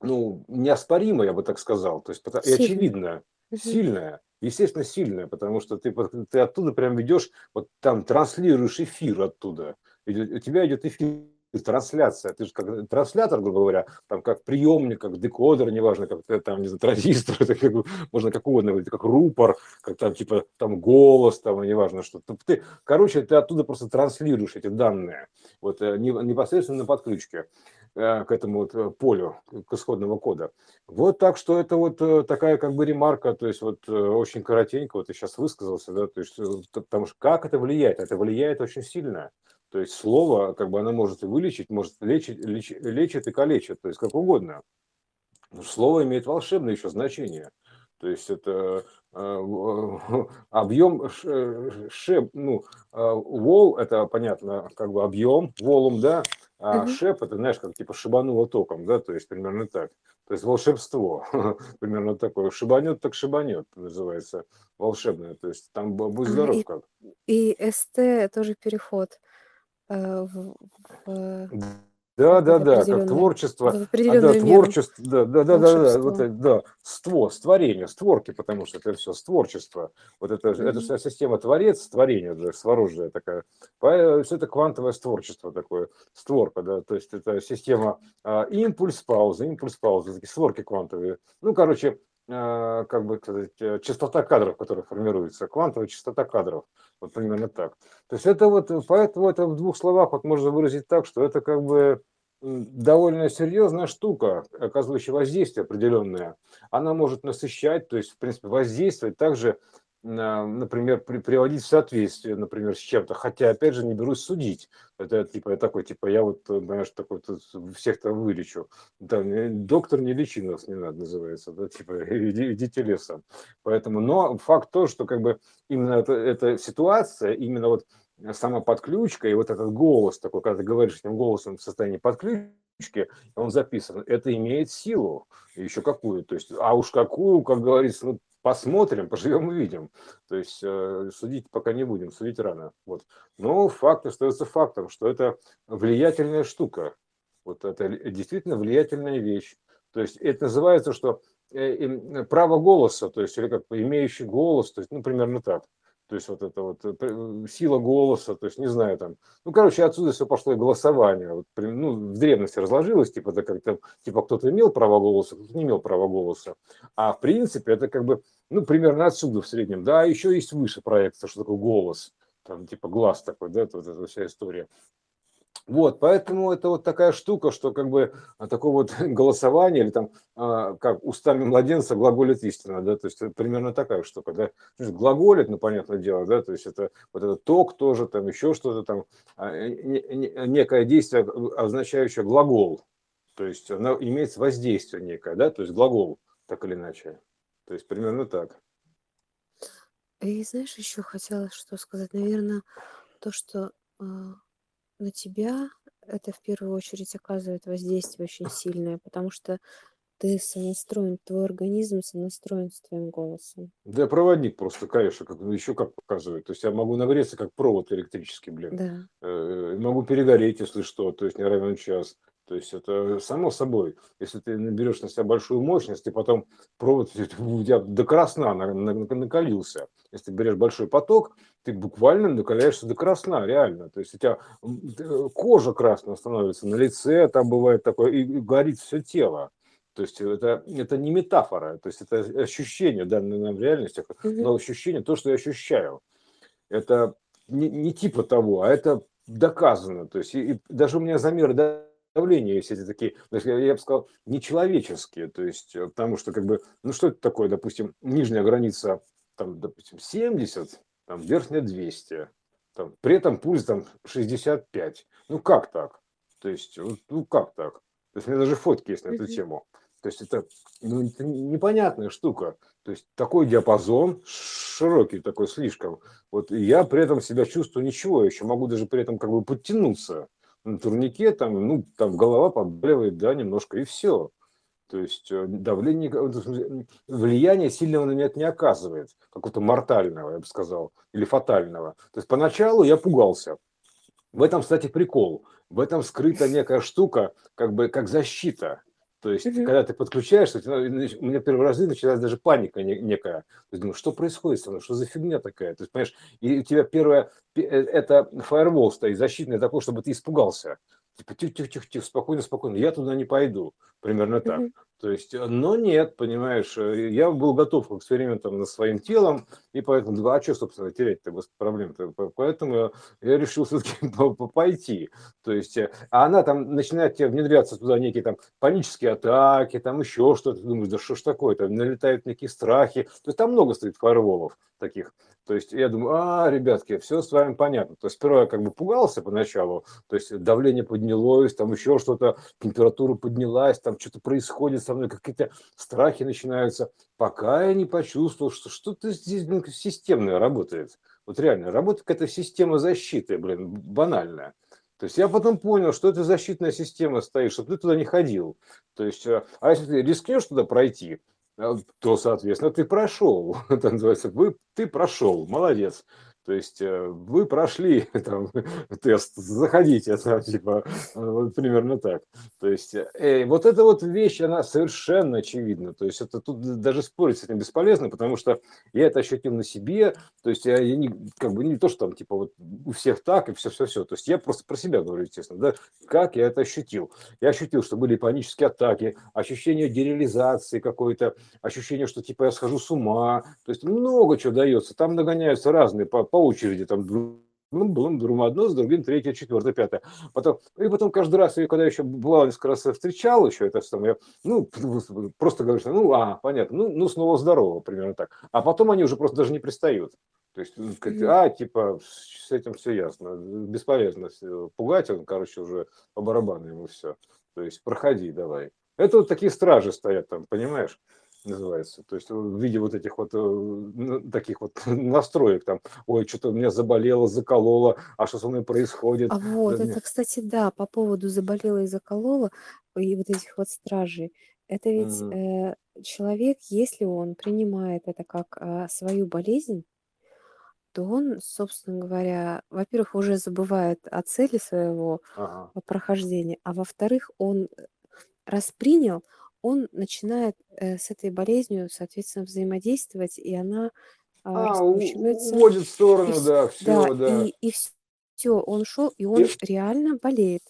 ну, неоспоримая, я бы так сказал, то есть и очевидная, сильная естественно, сильная, потому что ты, ты оттуда прям ведешь, вот там транслируешь эфир оттуда. у тебя идет эфир, трансляция. Ты же как транслятор, грубо говоря, там как приемник, как декодер, неважно, как там, не знаю, транзистор, это как, можно как угодно, как рупор, как там типа там голос, там, неважно что. Ты, короче, ты оттуда просто транслируешь эти данные, вот э, непосредственно на подключке. Э, к этому вот э, полю, к исходного кода. Вот так что это вот э, такая как бы ремарка, то есть вот очень коротенько, вот я сейчас высказался, да, то есть потому что как это влияет? Это влияет очень сильно. То есть слово, как бы оно может и вылечить, может лечить, леч, лечит и калечит, то есть как угодно. Но слово имеет волшебное еще значение. То есть это объем шеп, ну, вол, это понятно, как бы объем, волум, да, а угу. шеп это, знаешь, как типа шибануло током, да, то есть примерно так. То есть волшебство, примерно такое. Шибанет, так шибанет, называется волшебное. То есть там будь здоров как. И СТ тоже переход э, в, в да, да, да, как творчество, а, да, творчество, да, да, да, да, да, вот, да, ство, створение, створки, потому что это все творчество. Вот это, mm-hmm. это вся система творец, творение, да, сворожая такая. Все это квантовое творчество такое, створка, да, то есть это система а, импульс, пауза, импульс, пауза, такие створки квантовые. Ну, короче, как бы сказать, э, частота кадров, которая формируется, квантовая частота кадров, вот примерно так. То есть это вот, поэтому это в двух словах вот можно выразить так, что это как бы довольно серьезная штука, оказывающая воздействие определенное. Она может насыщать, то есть, в принципе, воздействовать также например, при, приводить в соответствие, например, с чем-то, хотя, опять же, не берусь судить. Это типа я такой, типа, я вот, знаешь, такой тут всех там вылечу. Там, доктор не лечи нас, не надо, называется, да, типа, иди, идите лесом. Поэтому, но факт то, что как бы именно эта, эта ситуация, именно вот сама подключка и вот этот голос такой, когда ты говоришь этим голосом в состоянии подключки, он записан, это имеет силу, еще какую, то есть, а уж какую, как говорится, посмотрим, поживем увидим. То есть э, судить пока не будем, судить рано. Вот. Но факт остается фактом, что это влиятельная штука. Вот это действительно влиятельная вещь. То есть это называется, что э, право голоса, то есть или как имеющий голос, то есть, ну, примерно так то есть вот это вот э, сила голоса, то есть не знаю там, ну короче отсюда все пошло и голосование, вот, ну в древности разложилось, типа это как-то, типа кто-то имел право голоса, кто-то не имел права голоса, а в принципе это как бы, ну примерно отсюда в среднем, да, еще есть выше проекция, что такое голос, там типа глаз такой, да, вот эта вся история. Вот, поэтому это вот такая штука, что как бы а, такое вот голосование или там а, как устами младенца глаголит истина, да, то есть примерно такая штука, да, глаголит, ну, понятное дело, да, то есть это вот этот ток тоже, там еще что-то там, а, некое действие, означающее глагол, то есть оно имеет воздействие некое, да, то есть глагол, так или иначе, то есть примерно так. И знаешь, еще хотела что сказать, наверное, то, что на тебя это в первую очередь оказывает воздействие очень сильное, потому что ты сонастроен, твой организм сонастроен с твоим голосом. Да, проводник просто, конечно, как, еще как показывает. То есть я могу нагреться, как провод электрический, блин. Да. Э, могу перегореть, если что, то есть не равен час. То есть это само собой. Если ты наберешь на себя большую мощность, и потом провод у тебя до красна накалился. Если ты берешь большой поток, ты буквально накаляешься до красна, реально. То есть у тебя кожа красная становится на лице, там бывает такое, и горит все тело. То есть это, это не метафора, то есть это ощущение данной нам реальности, но ощущение, то, что я ощущаю. Это не, не типа того, а это доказано. То есть и, и даже у меня замеры давления есть эти такие, я, бы сказал, нечеловеческие. То есть, э, потому что, как бы, ну что это такое, допустим, нижняя граница, там, допустим, 70, там, верхняя 200, там, при этом пульс там 65. Ну как так? То есть, ну как так? То есть у меня даже фотки есть на эту тему. То есть это, ну, это непонятная штука. То есть такой диапазон широкий такой слишком. Вот я при этом себя чувствую ничего, еще могу даже при этом как бы подтянуться на турнике, там, ну, там голова побаливает, да, немножко, и все. То есть э, давление, влияние сильного на меня это не оказывает, какого-то мортального, я бы сказал, или фатального. То есть поначалу я пугался. В этом, кстати, прикол. В этом скрыта некая штука, как бы как защита. То есть, mm-hmm. когда ты подключаешься, у меня первые разы началась даже паника некая. То есть, что происходит со мной, что за фигня такая? То есть, понимаешь, и у тебя первое, э, это фаервол стоит защитный такой, чтобы ты испугался. Типа, тихо-тихо-тихо, спокойно, спокойно, я туда не пойду. Примерно так. Mm-hmm. То есть, э, но нет, понимаешь, э, я был готов к экспериментам над своим телом, и поэтому, да, а что, собственно, терять-то без проблем-то? Поэтому я решил все-таки пойти. То есть, э, а она там начинает тебе внедряться туда некие там панические атаки, там еще что-то, ты думаешь, да что ж такое, там налетают некие страхи. То есть, там много стоит фаерволов таких. То есть я думаю, а, ребятки, все с вами понятно. То есть сперва я как бы пугался поначалу, то есть давление поднялось, там еще что-то, температура поднялась, там что-то происходит со мной, какие-то страхи начинаются, пока я не почувствовал, что что-то здесь, блин, системное работает. Вот реально, работает какая-то система защиты, блин, банальная. То есть я потом понял, что это защитная система стоит, чтобы ты туда не ходил. То есть, э, а если ты рискнешь туда пройти, а, то, соответственно, ты прошел. Это называется, вы, ты прошел, молодец. То есть э, вы прошли там, тест, заходите, там, типа, вот примерно так. То есть э, вот эта вот вещь, она совершенно очевидна. То есть это тут даже спорить с этим бесполезно, потому что я это ощутил на себе. То есть я, я не, как бы не то, что там типа вот у всех так и все-все-все. То есть я просто про себя говорю, естественно, да, как я это ощутил. Я ощутил, что были панические атаки, ощущение дереализации какой-то, ощущение, что типа я схожу с ума. То есть много чего дается. Там нагоняются разные по, по очереди, там, ну, было другим одно, с другим третье, четвертое, пятое. Потом, и потом каждый раз, когда еще бывало несколько раз встречал еще это самое, ну, просто говоришь, ну, а, понятно, ну, ну, снова здорово, примерно так. А потом они уже просто даже не пристают. То есть, ну, а, типа, с этим все ясно, бесполезно пугать, он, короче, уже по барабану ему все. То есть, проходи давай. Это вот такие стражи стоят там, понимаешь? Называется. То есть в виде вот этих вот э, таких вот настроек там, ой, что-то у меня заболело, закололо, а что со мной происходит? А вот, это, кстати, да, по поводу заболело и закололо, и вот этих вот стражей. Это ведь mm-hmm. э, человек, если он принимает это как а, свою болезнь, то он, собственно говоря, во-первых, уже забывает о цели своего Ага. прохождения, а во-вторых, он э, распринял, он начинает э, с этой болезнью, соответственно, взаимодействовать, и она а, А, у- раскручивается. уводит в И сторону, вс- да, да, все, да. и, и все, он ушел, и он И, реально болеет.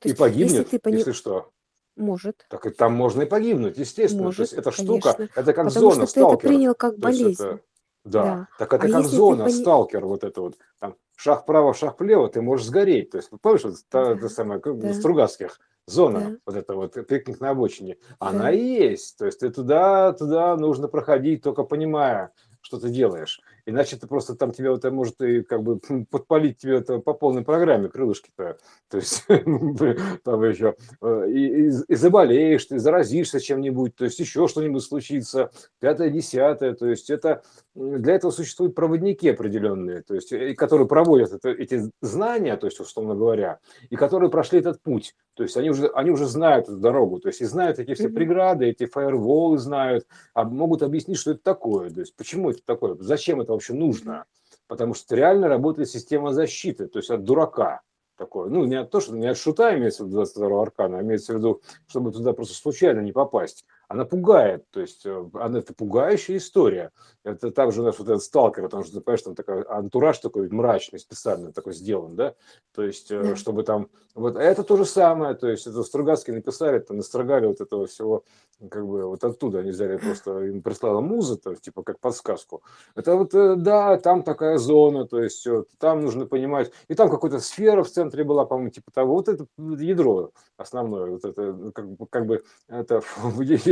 То и есть, если погибнет, ты пони... если что. Может, Так и там можно и погибнуть, естественно. То есть может, эта штука, конечно. это как Потому зона, что ты это принял как болезнь. это, да, Да. так это А как если зона, пони... сталкер, вот это вот, там, шаг вправо, шаг влево, ты можешь сгореть. То есть, помнишь, вот Да, та самая, как да, Стругацких, зона, да, вот это вот, пикник на обочине, она да. и есть. То есть ты туда, туда нужно проходить, только понимая, что ты делаешь. Иначе ты просто там тебя это может и как бы подпалить тебе это по полной программе крылышки-то. То есть там еще э, и, и, и заболеешь, ты заразишься чем-нибудь, то есть еще что-нибудь случится, пятое, десятое. То есть это для этого существуют проводники определенные, то есть и которые проводят это, эти знания, то есть условно говоря, и которые прошли этот путь. То есть они уже, они уже знают эту дорогу, то есть и знают эти все преграды, эти фаерволы знают, а могут объяснить, что это такое, то есть почему это такое, зачем это вообще нужно. Потому что реально работает система защиты, то есть от дурака такое. Ну, не от то, что не от шута имеется в виду 22 аркана, а имеется в виду, чтобы туда просто случайно не попасть. Она пугает, то есть э, она это пугающая история. Это также у нас вот этот сталкер, потому что, понимаешь, там такой антураж такой мрачный, специально такой сделан, да, то есть, э, Да. чтобы там, вот, это то же самое, то есть, это Стругацкие написали, там, настрогали вот этого всего, как бы, вот оттуда они взяли просто, им прислала муза, то есть, типа, как подсказку. Это вот, э, да, там такая зона, то есть, э, там нужно понимать, и там какая-то сфера в центре была, по-моему, типа того, вот это ядро основное, вот это, как, бы- как бы, это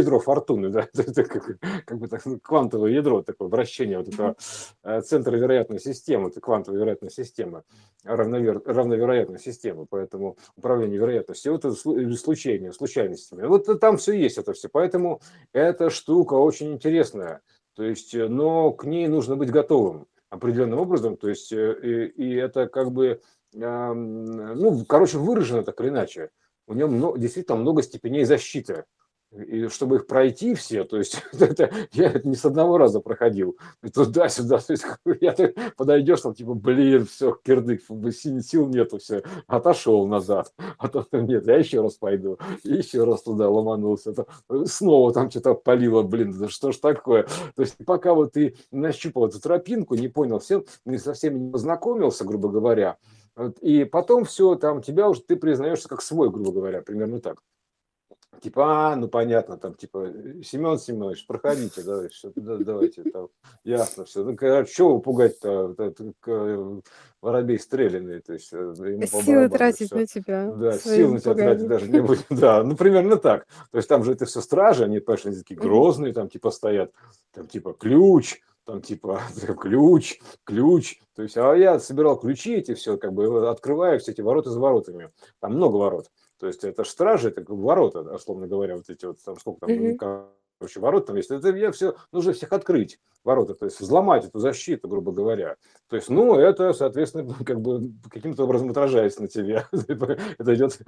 ядро фортуны, да, это как, как бы так, квантовое ядро, такое вращение вот этого э, центра вероятной системы, это квантовая вероятная система, равновер, равновероятная система, поэтому управление вероятностью, вот это слу- случайные, случайностями. Вот там все есть это все, поэтому эта штука очень интересная, то есть, э, но к ней нужно быть готовым определенным образом, то есть, э, и, и это как бы, эм, ну, короче, выражено так или иначе. У него много, действительно много степеней защиты. И чтобы их пройти все, то есть это, я это не с одного раза проходил. Туда-сюда, то есть я так подойдешь, там типа, блин, все, кирдык, сил, нету, все, отошел назад. А то нет, я еще раз пойду, и еще раз туда ломанулся. То снова там что-то полило, блин, да что ж такое. То есть пока вот ты нащупал эту тропинку, не понял, все, не со всеми не познакомился, грубо говоря, и потом все, там тебя уже, ты признаешься как свой, грубо говоря, примерно так. Типа, а, ну понятно, там, типа, Семен Семенович, проходите, давай, все, да, давайте, там, ясно все. Ну, чего пугать-то, воробей стрелянный, то есть, э, ему Силы тратить на тебя. Да, сил своим на тебя тратить даже не будем, да, ну, примерно так. То есть, там же это все стражи, они, они такие грозные, там, типа, стоят, там, типа, ключ, там, типа, ключ, ключ. То есть, а я собирал ключи эти все, как бы, открываю все эти ворота за воротами. Там много ворот. То есть это ж стражи, это ворота, условно говоря, вот эти вот, там сколько там, ну, короче, ворот там есть. Это я все, нужно всех открыть, ворота, то есть взломать эту защиту, грубо говоря. То есть, ну, это, соответственно, как бы каким-то образом отражается на тебе. Это идет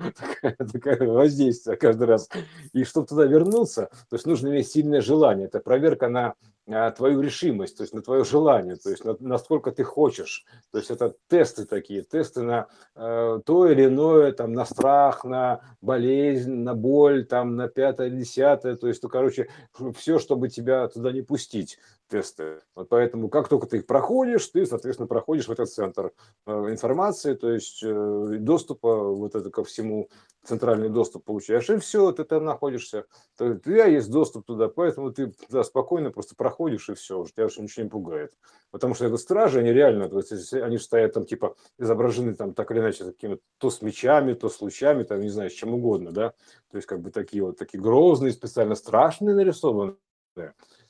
такое, такое воздействие каждый раз. И чтобы туда вернуться, то есть нужно иметь сильное желание. Это проверка на а, твою решимость, то есть на твое желание, то есть на, насколько ты хочешь. То есть это тесты такие, тесты на э, то или иное, там, на страх, на болезнь, на боль, там, на пятое, десятое, то есть, ну, короче, все, чтобы тебя туда не пустить, тесты. Вот поэтому, как только ты их проходишь, ты, соответственно, проходишь в этот центр э, информации, то есть э, доступа вот это ко всему, центральный доступ получаешь, и все, ты там находишься. То У тебя есть доступ туда, поэтому ты туда спокойно просто проходишь, и все, тебя уже ничего не пугает. Потому что это стражи, они реально, то есть, они стоят там, типа, изображены там так или иначе такими, то с мечами, то с лучами, там, не знаю, с чем угодно, да, то есть, как бы такие вот, такие грозные, специально страшные нарисованные.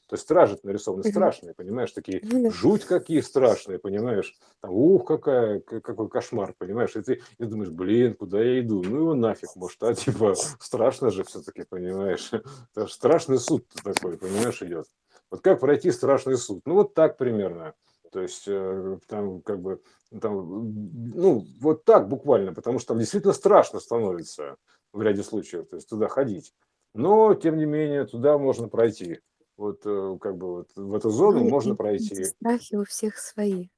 То есть стражи нарисованы страшные, понимаешь, такие Ну жуть какие страшные, понимаешь, там, ух, какая, какой кошмар, понимаешь, и ты, и думаешь, блин, куда я иду, ну его нафиг, может, а, типа, страшно же все-таки, понимаешь, Это страшный суд такой, понимаешь, идет. Вот как пройти страшный суд? Ну, вот так примерно. То есть, э, там, как бы, там, ну, вот так буквально, потому что там действительно страшно становится в ряде случаев, то есть туда ходить. но, тем не менее, туда можно пройти. Вот э, как бы вот в эту зону Ну, можно пройти. страхи у всех свои.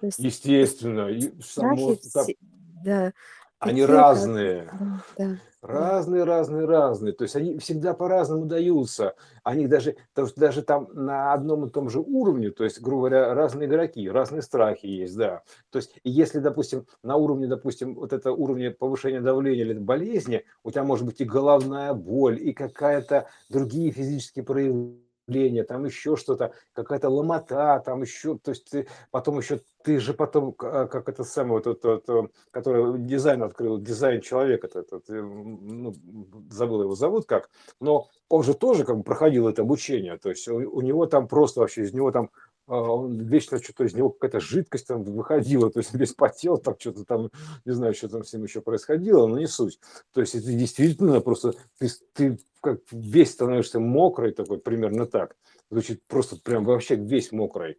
Есть Естественно, само, страхи там, все, да, они как, разные. да, да. Разные, разные, разные. То есть они всегда по-разному даются. Они даже, потому что даже там на одном и том же уровне, то есть, грубо говоря, разные игроки, разные страхи есть, да. То есть если, допустим, на уровне, допустим, вот это уровне повышения давления или болезни, у тебя может быть и головная боль, и какая-то другие физические проявления давление, там еще что-то, какая-то ломота, там еще, то есть ты потом еще, ты же потом, а, как это самое, вот это, вот, который дизайн открыл, дизайн человека, этот, этот, ну, забыл его зовут как, но он же тоже как бы проходил это обучение, то есть у, у него там просто вообще, из него там он вечно что-то из него какая-то жидкость там выходила, то есть весь потел, там что-то там, не знаю, что там с ним еще происходило, но не суть. То есть это действительно просто, ты, ты как весь становишься мокрый такой, примерно так. Звучит просто прям вообще весь мокрый.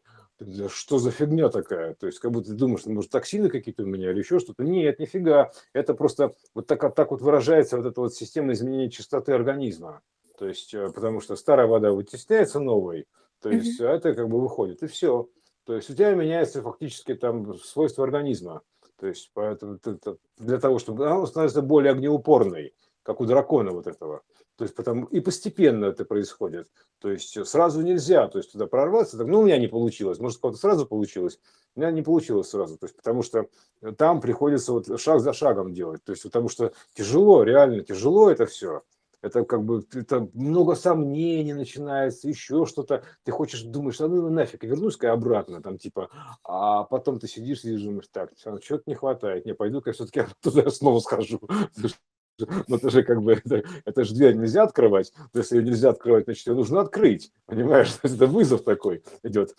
Что за фигня такая? То есть, как будто ты думаешь, может, токсины какие-то у меня или еще что-то. Нет, нифига. Это просто вот так, так вот выражается вот эта вот система изменения частоты организма. То есть, э, потому что старая вода вытесняется новой, то есть mm-hmm. это как бы выходит, и все. То есть у тебя меняется фактически там свойства организма. То есть поэтому для того, чтобы он становится более огнеупорной, как у дракона вот этого. То есть потому и постепенно это происходит. То есть сразу нельзя, то есть туда прорваться. Так, ну, у меня не получилось. Может, кого-то сразу получилось. У меня не получилось сразу. То есть потому что там приходится вот шаг за шагом делать. То есть потому что тяжело, реально тяжело это все это как бы это много сомнений начинается, еще что-то. Ты хочешь, думаешь, а ну нафиг, вернусь-ка обратно, там типа, а потом ты сидишь и думаешь, так, что-то не хватает, не, пойду-ка все-таки туда снова схожу. Но это же как бы, это, это же дверь нельзя открывать. Если ее нельзя открывать, значит, ее нужно открыть. Понимаешь, это вызов такой идет.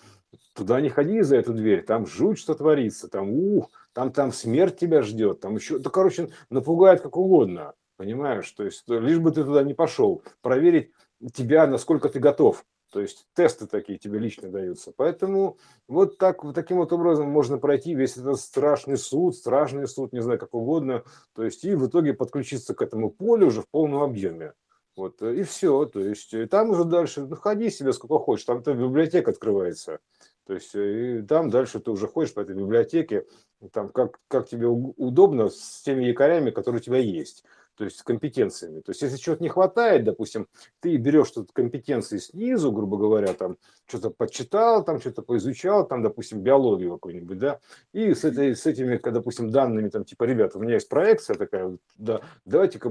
Туда не ходи за эту дверь, там жуть, что творится, там ух, там, там смерть тебя ждет, там еще, да, короче, напугает как угодно. Понимаешь? То есть лишь бы ты туда не пошел, проверить тебя, насколько ты готов. То есть тесты такие тебе лично даются. Поэтому вот так, вот таким вот образом можно пройти весь этот страшный суд, страшный суд, не знаю, как угодно. То есть и в итоге подключиться к этому полю уже в полном объеме. Вот, э, и все. То есть и там уже дальше, ну, ходи себе сколько хочешь, там то библиотека открывается. То есть э, и там дальше ты уже ходишь по этой библиотеке, там как, как тебе удобно с теми якорями, которые у тебя есть то есть с компетенциями. То есть если чего-то не хватает, допустим, ты берешь тут компетенции снизу, грубо говоря, там что-то почитал, там что-то поизучал, там, допустим, биологию какую-нибудь, да, и с, этой, с этими, допустим, данными, там, типа, ребята, у меня есть проекция такая, да, давайте-ка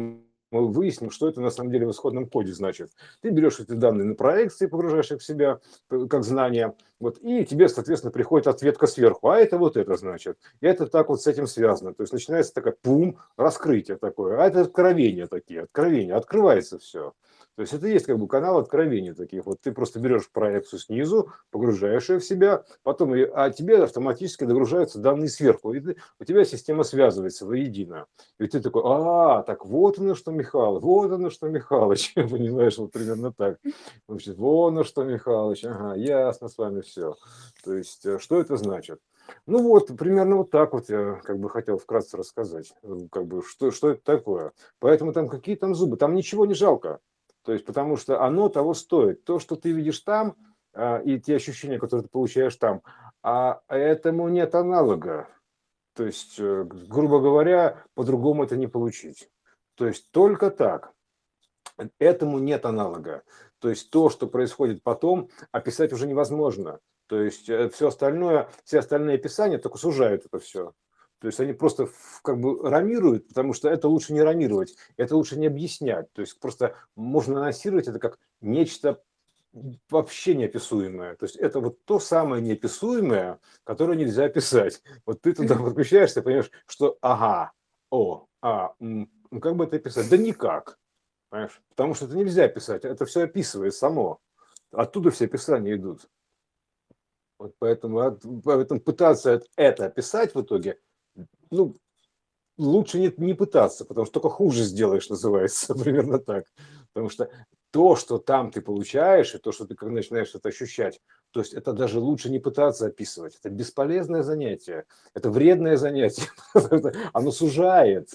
мы выясним, что это на самом деле в исходном коде значит. Ты берешь эти данные на проекции, погружаешь их в себя как знания, вот, и тебе, соответственно, приходит ответка сверху, а это вот это значит. И это так вот с этим связано. То есть начинается такое пум, раскрытие такое, а это откровения такие, откровения, открывается все. То есть это есть как бы канал откровений таких. Вот ты просто берешь проекцию снизу, погружаешь ее в себя, потом а тебе автоматически догружаются данные сверху. И ты, у тебя система связывается воедино. И ты такой, а, так вот оно что, Михайлович, вот оно что, Михайлович. Понимаешь, вот примерно так. Значит, вот оно что, Михайлович, ага, ясно с вами все. То есть, э, что это значит? Ну вот, примерно вот так вот я как бы хотел вкратце рассказать, э, как бы что, что это такое. Поэтому там какие там зубы, там ничего не жалко. То есть, потому что оно того стоит. То, что ты видишь там, а, и те ощущения, которые ты получаешь там, а этому нет аналога. То есть, э, грубо говоря, по-другому это не получить. То есть только так. Этому нет аналога. То есть то, что происходит потом, описать уже невозможно. То есть э, все остальное, все остальные описания только сужают это все. То есть они просто как бы рамируют, потому что это лучше не рамировать, это лучше не объяснять. То есть просто можно анонсировать это как нечто вообще неописуемое. То есть это вот то самое неописуемое, которое нельзя описать. Вот ты туда подключаешься, понимаешь, что ага, о, а, ну как бы это описать? Да никак. Понимаешь? Потому что это нельзя писать, это все описывает само. Оттуда все описания идут. Вот поэтому, поэтому пытаться это описать в итоге ну, лучше не, не пытаться, потому что только хуже сделаешь, называется, примерно так. Потому что то, что там ты получаешь, и то, что ты как начинаешь это ощущать, то есть это даже лучше не пытаться описывать. Это бесполезное занятие, это вредное занятие, оно сужает.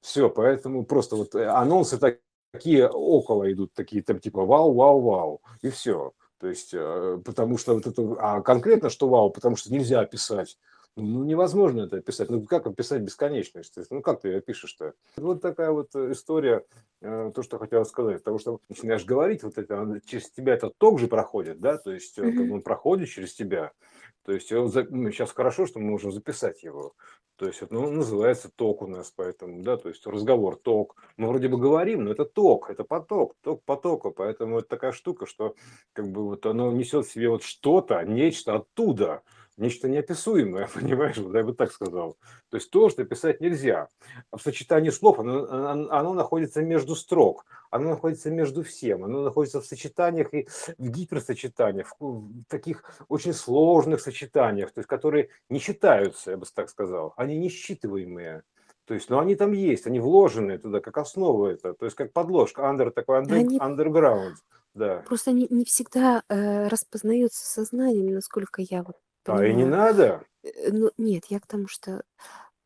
Все, поэтому просто вот э, анонсы так какие около идут, такие там типа вау, вау, вау, и все. То есть, э, потому что вот это, а конкретно что вау, потому что нельзя описать. Ну, невозможно это описать. Ну, как описать бесконечность? То есть, ну, как ты ее опишешь-то? Вот такая вот э, история, э, то, что хотел сказать. Потому что начинаешь говорить, вот это, через тебя этот ток же проходит, да, то есть, mm-hmm. как он проходит через тебя. То есть, ну, сейчас хорошо, что мы можем записать его. То есть, это ну, называется ток у нас, поэтому, да, то есть разговор, ток. Мы вроде бы говорим, но это ток, это поток, ток потока. Поэтому это такая штука, что как бы вот оно несет в себе вот что-то, нечто оттуда нечто неописуемое, понимаешь, вот я бы так сказал. То есть то, что писать нельзя. В сочетании слов оно, оно находится между строк, оно находится между всем, оно находится в сочетаниях и в гиперсочетаниях, в таких очень сложных сочетаниях, то есть которые не читаются, я бы так сказал, они несчитываемые. То есть, но ну, они там есть, они вложены туда, как основа это, то есть как подложка, under такой under, они... underground. Да. Просто не, не всегда э, распознаются сознанием, насколько я вот а и не надо. Э, ну, нет, я к тому, что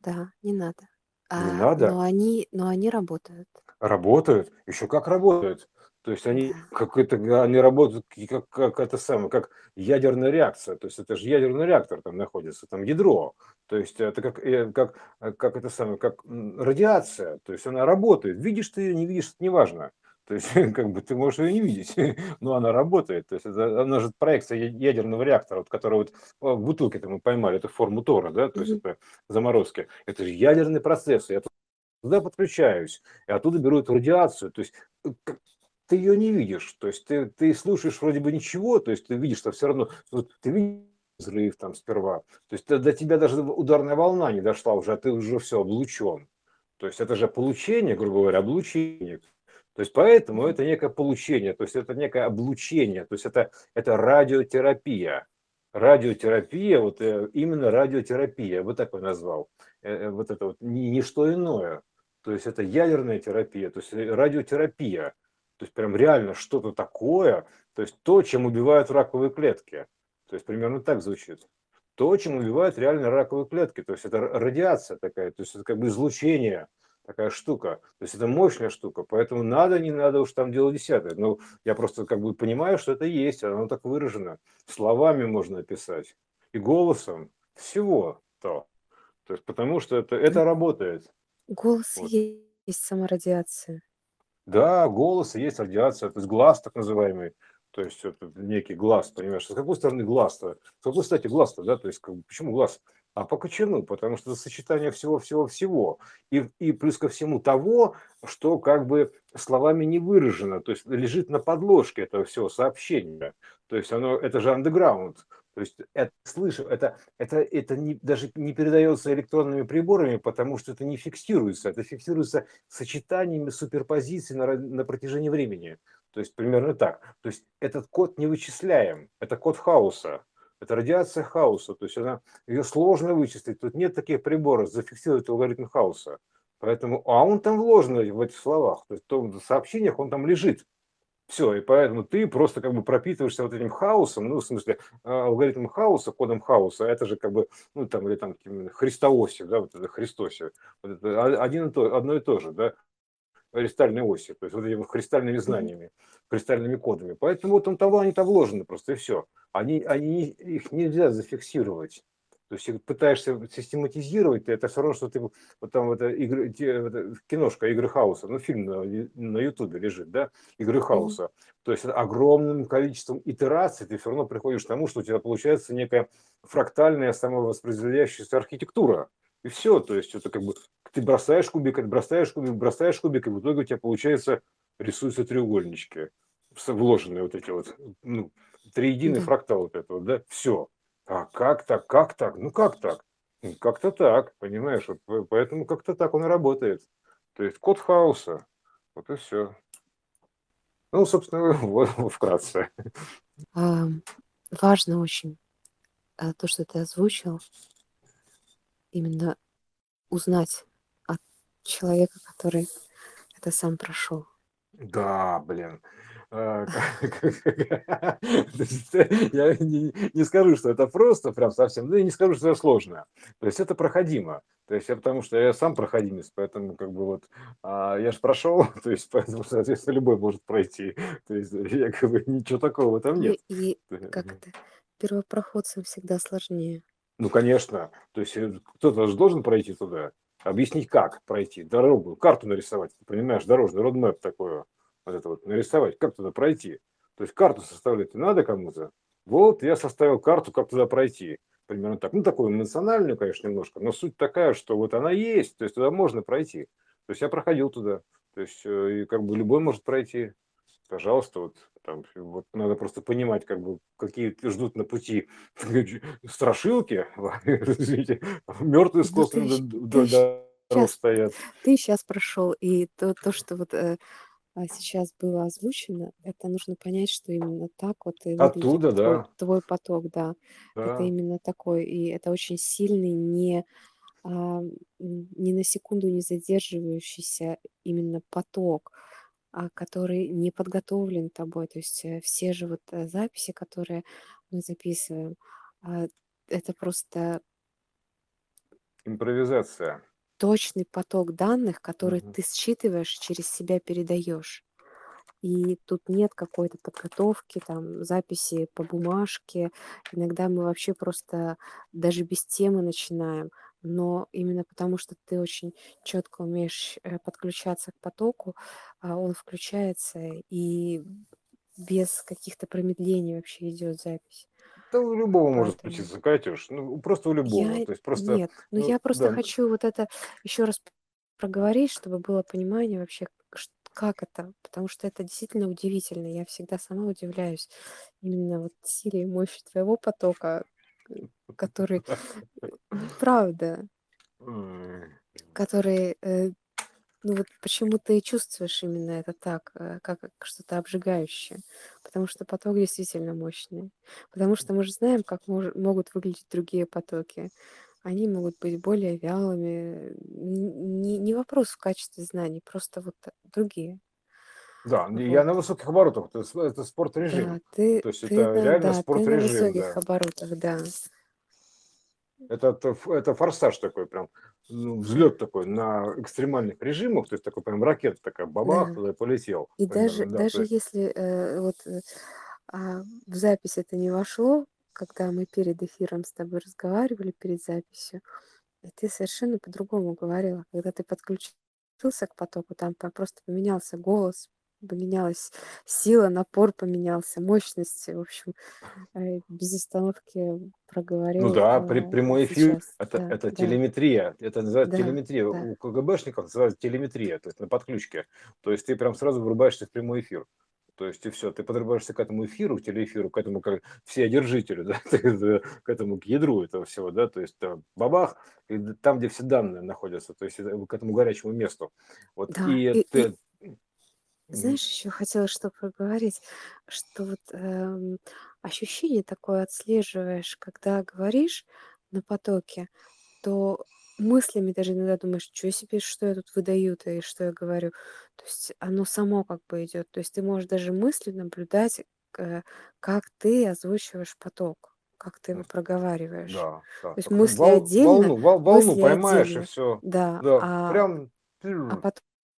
да, не надо. Не А, надо. но они, но они работают. Работают, еще как работают. То есть они Да. как это, они работают как, как это самое, как ядерная реакция. То есть это же ядерный реактор там находится, там ядро. То есть это как, э, как, э, как это самое, как радиация. То есть она работает. Видишь ты ее, не видишь, это неважно. То есть, как бы ты можешь ее не видеть, но она работает. То есть, это, она же проекция ядерного реактора, вот, который вот в бутылке мы поймали, эту форму Тора, да, то есть это заморозки. Это же ядерный процесс. Я туда подключаюсь, и оттуда беру эту радиацию. То есть э, ты ее не видишь. То есть ты, ты слушаешь вроде бы ничего, то есть ты видишь, что все равно вот, ты видишь взрыв там сперва. То есть до тебя даже ударная волна не дошла уже, а ты уже все облучен. То есть это же получение, грубо говоря, облучение. То есть поэтому это некое получение, то есть это некое облучение, то есть это, это радиотерапия. Радиотерапия, вот э, именно радиотерапия, вот так я назвал. Э, э, вот это вот не, не что иное. То есть это ядерная терапия, то есть радиотерапия. То есть прям реально что-то такое, то есть то, чем убивают раковые клетки. То есть примерно так звучит. То, чем убивают реально раковые клетки. То есть это радиация такая, то есть это как бы излучение – такая штука. То есть это мощная штука, поэтому надо, не надо уж там дело десятое. Но я просто как бы понимаю, что это есть, оно так выражено. Словами можно описать и голосом всего то. То есть потому что это, это работает. Голос вот. есть саморадиация. Да, голос есть радиация, то есть глаз так называемый. То есть это некий глаз, понимаешь? С какой стороны глаз-то? С какой, кстати, глаз-то, да? То есть как, почему глаз? А по кочану, потому что сочетание всего-всего-всего. И, и плюс ко всему того, что как бы словами не выражено, то есть лежит на подложке этого всего сообщения. То есть оно, это же андеграунд. То есть это слышу, это, это, это не, даже не передается электронными приборами, потому что это не фиксируется. Это фиксируется сочетаниями суперпозиций на, на протяжении времени. То есть примерно так. То есть этот код не вычисляем, это код хаоса. Это радиация хаоса, то есть она, ее сложно вычислить. Тут нет таких приборов, зафиксировать алгоритм хаоса. Поэтому, а он там вложен в этих словах, то есть в том сообщениях он там лежит. Все, и поэтому ты просто как бы пропитываешься вот этим хаосом, ну, в смысле, а, алгоритм хаоса, кодом хаоса, это же как бы, ну, там, или там, христоосев, да, вот это христосев, вот это один и то, одно и то же, да, кристальной оси, то есть вот этими христальными знаниями, кристальными кодами. Поэтому вот он того, они там вложены просто, и все. Они, они, их нельзя зафиксировать. То есть пытаешься систематизировать, это все равно, что ты вот там вот игры, те, вот, киношка «Игры хаоса», ну фильм на, на Ютубе лежит, да, «Игры хаоса». Mm-hmm. То есть огромным количеством итераций ты все равно приходишь к тому, что у тебя получается некая фрактальная самовоспроизводящаяся архитектура. И все, то есть это как бы ты бросаешь кубик, бросаешь кубик, бросаешь кубик, и в итоге у тебя получается рисуются треугольнички, вложенные вот эти вот, ну, триединый да. фрактал вот этого, да, все. А как так, как так, ну как так? Ну, как-то так, понимаешь, вот, поэтому как-то так он и работает. То есть код хаоса, вот и все. Ну, собственно, вот, вкратце. А, важно очень а, то, что ты озвучил, именно узнать от человека, который это сам прошел. Да, блин. А, я не скажу, что это просто, прям совсем, да и не скажу, что это сложно. То есть это проходимо. То есть я потому что я сам проходимец, поэтому как бы вот а, я же прошел, то есть поэтому, соответственно, любой может пройти. То есть я как бы ничего такого Ну нет. и как это? Первопроходцам всегда сложнее. Ну, конечно. То есть э, кто-то же должен пройти туда, объяснить, как пройти, дорогу, карту нарисовать, понимаешь, дорожный родмэп такое, вот это вот нарисовать, как туда пройти. То есть карту составлять надо кому-то. Вот я составил карту, как туда пройти. Примерно так. Ну, такую эмоциональную, конечно, немножко, но суть такая, что вот она есть, то есть туда можно пройти. То есть я проходил туда. То есть э, и как бы любой может пройти. Пожалуйста, вот там вот надо просто понимать, как бы, какие ждут на пути страшилки, извините, мертвые с дорог стоят. ты сейчас прошел, и то, то, что вот э, а, сейчас было озвучено, это нужно понять, что именно так вот и Оттуда, твой, да, твой поток, да. Это да. именно такой, и это очень сильный, не, а, ни на секунду не задерживающийся именно поток, который не подготовлен тобой. То есть э, все же вот э, записи, которые мы записываем, а, это просто Импровизация. точный поток данных, который Мгм. ты считываешь, через себя передаешь. И тут нет какой-то подготовки, там, записи по бумажке. Иногда мы вообще просто даже без темы начинаем. Но именно потому, что ты очень четко умеешь э, подключаться к потоку, а, он включается и без каких-то промедлений вообще идет запись. Да у любого может Поэтому включиться, Катюш. Ну, просто у любого. я То есть просто, нет, но ну, я просто да, хочу вот это еще раз проговорить, чтобы было понимание вообще, как это, потому что это действительно удивительно. Я всегда сама удивляюсь именно вот силе и мощи твоего потока, который, правда, который, э, ну вот почему ты и чувствуешь именно это так, э, как что-то обжигающее, потому что поток действительно мощный, потому что мы же знаем, как мож- могут выглядеть другие потоки. Они могут быть более вялыми. Не, не вопрос в качестве знаний, просто вот другие. Да, Вот. я на высоких оборотах. Это, это спорт-режим. Да, ты, То есть ты это на, реально да, ты на спорт-режим, высоких да. оборотах, да. Это, это, это форсаж такой прям, ну, взлет такой на экстремальных режимах, то есть такой прям ракета такая, бабах, Да. туда и полетел. И Примерно, даже, да, даже есть, если э, вот э, а, в запись это не вошло, когда мы перед эфиром с тобой разговаривали, перед записью, и ты совершенно по-другому говорила. Когда ты подключился к потоку, там просто поменялся голос, поменялась сила, напор поменялся, мощность. В общем, э, без остановки ну проговорил да, при, э, прямой эфир, сейчас. это, Да, это да, телеметрия, это называется да, телеметрия. да. У КГБшников называется телеметрия, то есть на подключке. То есть ты прям сразу врубаешься в прямой эфир. То есть и все, ты подрываешься к этому эфиру, к телеэфиру, к этому как все одержителю, да, к этому к ядру этого всего, да, то есть там бабах, и там, где все данные находятся, то есть к этому горячему месту. Вот Да, и и, и ты, Мгм. Знаешь, еще хотела что проговорить, что вот эм, ощущение такое отслеживаешь, когда говоришь на потоке, то мыслями даже иногда думаешь, что себе, что я тут выдаю-то и что я говорю. То есть оно само как бы идет. То есть ты можешь даже мысли наблюдать, э, как ты озвучиваешь поток, как ты его проговариваешь. да, да, То есть мысли вол- отдельно, волну, вол- волну мысли поймаешь и отдельно, все, да, да, а, прям, а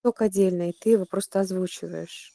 поток отдельно, и ты его просто озвучиваешь.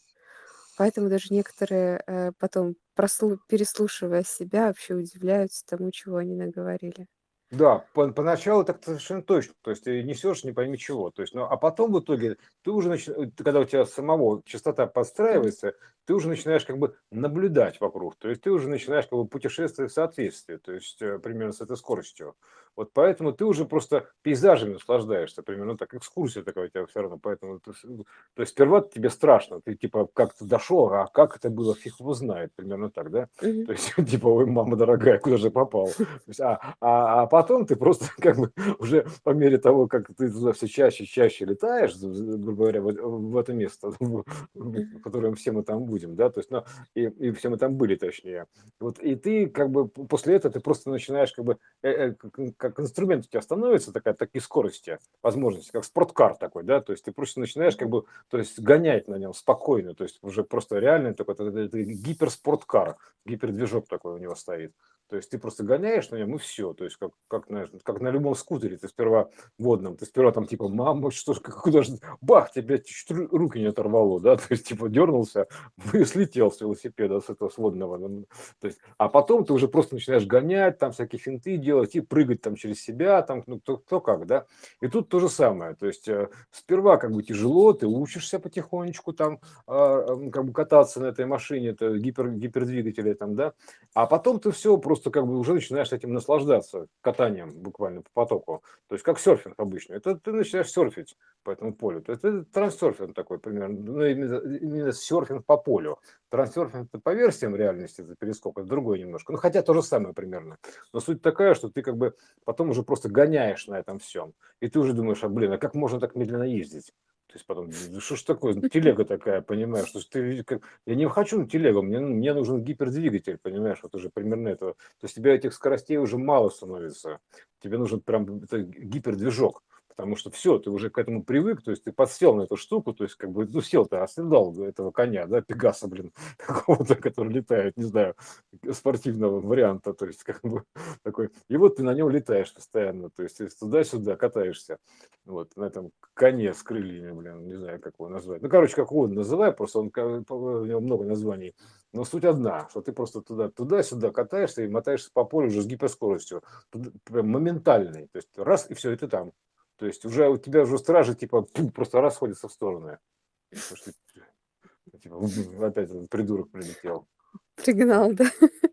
Поэтому даже некоторые э, потом, прослу- переслушивая себя, вообще удивляются тому, чего они наговорили. Да, по- поначалу так совершенно точно. То есть ты несешь не пойми чего. То есть, ну, а потом в итоге ты уже начинаешь, когда у тебя самого частота подстраивается, ты уже начинаешь как бы наблюдать вокруг. То есть ты уже начинаешь как бы путешествовать в соответствии, то есть э, примерно с этой скоростью. Вот поэтому ты уже просто пейзажами наслаждаешься, примерно так, экскурсия такая у тебя все равно. Поэтому, ты с- то есть сперва тебе страшно, ты типа как-то дошел, а как это было, фиг его знает, примерно так, да? Мгм. То есть типа, ой, мама дорогая, куда же попал? То есть, а, а, а потом ты просто как бы уже по мере того, как ты туда все чаще и чаще летаешь, грубо говоря, в, в это место, в котором все мы там будем, да, то есть, ну, и, и все мы там были, точнее. Вот, и ты как бы после этого ты просто начинаешь как бы, э, э, как, инструмент у тебя становится такая, такие скорости, возможности, как спорткар такой, да, то есть ты просто начинаешь как бы, то есть гонять на нем спокойно, то есть уже просто реальный такой, это, это, это гиперспорткар, гипердвижок такой у него стоит. То есть ты просто гоняешь на нем и все. То есть как, как, знаешь, как на любом скутере. Ты сперва водном, ты сперва там типа, мама, что ж, куда же, бах, тебе чуть руки не оторвало, да, то есть типа дернулся и слетел с велосипеда, с этого сводного. Ну, то есть, а потом ты уже просто начинаешь гонять, там всякие финты делать и прыгать там через себя, там, ну, кто, кто как, да. И тут то же самое. То есть э, сперва как бы тяжело, ты учишься потихонечку там э, как бы кататься на этой машине, это гипер, гипердвигателе там, да, а потом ты все просто просто как бы уже начинаешь этим наслаждаться, катанием буквально по потоку. То есть как серфинг обычно. Это ты начинаешь серфить по этому полю. То есть это трансерфинг такой примерно. Ну, именно, именно серфинг по полю. Трансерфинг это по версиям реальности, это перескок, это другое немножко. Ну, хотя то же самое примерно. Но суть такая, что ты как бы потом уже просто гоняешь на этом всем. И ты уже думаешь, а блин, а как можно так медленно ездить? То есть потом, что ж такое, телега такая, понимаешь, что ты, как, я не хочу на телегу, мне, мне нужен гипердвигатель, понимаешь, вот уже примерно это. То есть у тебя этих скоростей уже мало становится, тебе нужен прям это гипердвижок потому что все, ты уже к этому привык, то есть ты подсел на эту штуку, то есть как бы, ну, сел ты, оседал этого коня, да, Пегаса, блин, какого-то, который летает, не знаю, спортивного варианта, то есть как бы такой, и вот ты на нем летаешь постоянно, то есть туда-сюда катаешься, вот, на этом коне с крыльями, блин, не знаю, как его назвать, ну, короче, как угодно называй, просто он, у него много названий, но суть одна, что ты просто туда, туда-сюда катаешься и мотаешься по полю уже с гиперскоростью, прям моментальный, то есть раз, и все, и ты там. То есть уже у тебя уже стражи типа просто расходятся в стороны. Что, типа, опять этот придурок прилетел. Пригнал, да.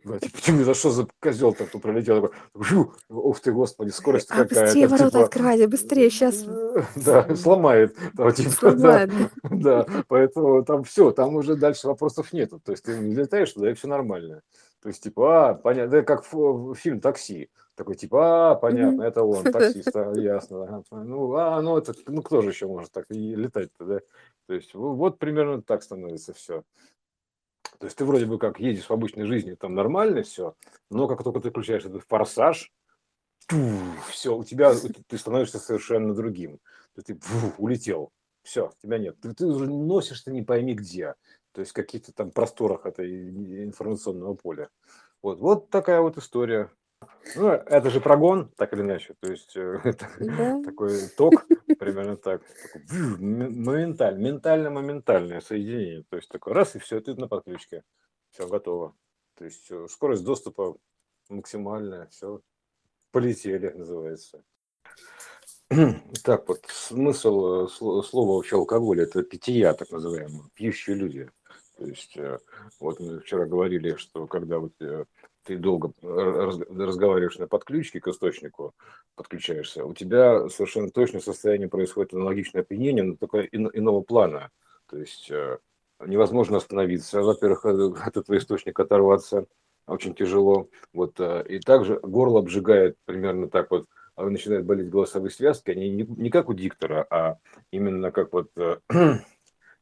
Да, типа, ты за что за козел так тут пролетел? Такой, Жу! Ух ты, господи, скорость а, какая. Быстрее ворота типа, открывайте, быстрее, сейчас. Да, сломает. Там, типа, Сломает, да, да, поэтому там все, там уже дальше вопросов нету. То есть ты летаешь туда, и все нормально. То есть, типа, а, понятно, как фильм «Такси». Такой, типа, а, понятно, это он, таксист, а, ясно. Ну, а, ну, это, ну, кто же еще может так летать-то, да? То есть, вот примерно так становится все. То есть, ты вроде бы как едешь в обычной жизни, там нормально все, но как только ты включаешь этот форсаж, все, у тебя, ты становишься совершенно другим. Ты, фу, улетел, все, тебя нет. Ты, ты уже носишься не пойми где то есть в каких-то там просторах этой информационного поля. Вот, вот такая вот история. Ну, это же прогон, так или иначе. То есть э, да. такой ток, примерно так. Моментально, ментально-моментальное соединение. То есть такой раз, и все, ты на подключке. Все, готово. То есть э, скорость доступа максимальная, все, полетели, называется. Так вот, смысл э, слова вообще алкоголя – это питья, так называемые, пьющие люди. То есть, э, вот мы вчера говорили, что когда вот э, ты долго разговариваешь на подключке к источнику, подключаешься, у тебя совершенно точно состояние происходит аналогичное опьянение, но только иного плана. То есть невозможно остановиться, во-первых, от этого источника оторваться очень тяжело. Вот, и также горло обжигает примерно так вот, а начинают болеть голосовые связки, они не, не как у диктора, а именно как вот, э,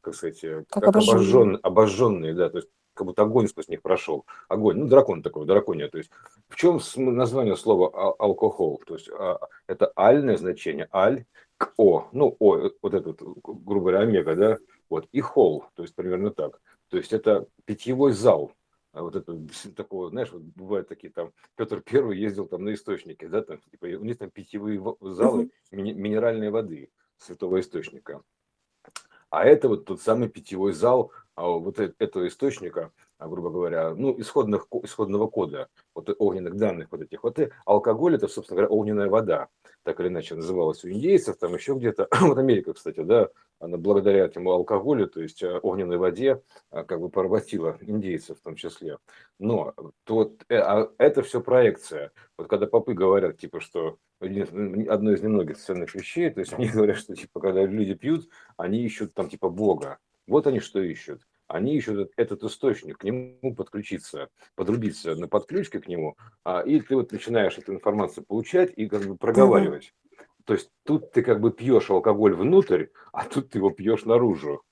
как сказать, э, как, как обожженные. обожженные, да, то есть как будто огонь сквозь них прошел. Огонь, ну, дракон такой, дракония. То есть в чем название слова а, алкохол? То есть а, это альное значение, аль к о, ну, о, вот этот, грубо говоря, омега, да, вот, и хол, то есть примерно так. То есть это питьевой зал, а вот это такого, знаешь, вот бывают такие там, Петр Первый ездил там на источнике, да, там, типа, у них там питьевые залы ми- минеральной воды святого источника. А это вот тот самый питьевой зал а вот этого источника, грубо говоря, ну, исходных, исходного кода, вот огненных данных вот этих. Вот и алкоголь это, собственно говоря, огненная вода, так или иначе называлась у индейцев, там еще где-то, вот Америка, кстати, да, она благодаря этому алкоголю, то есть э, огненной воде, а, как бы поработила индейцев в том числе. Но то, э, а это все проекция. Вот когда попы говорят, типа, что одно из немногих ценных вещей, то есть они говорят, что, типа, когда люди пьют, они ищут там, типа, Бога. Вот они что ищут. Они ищут этот источник, к нему подключиться, подрубиться на подключке к нему, а, и ты вот начинаешь эту информацию получать и как бы проговаривать. То есть тут ты как бы пьешь алкоголь внутрь, а тут ты его пьешь наружу.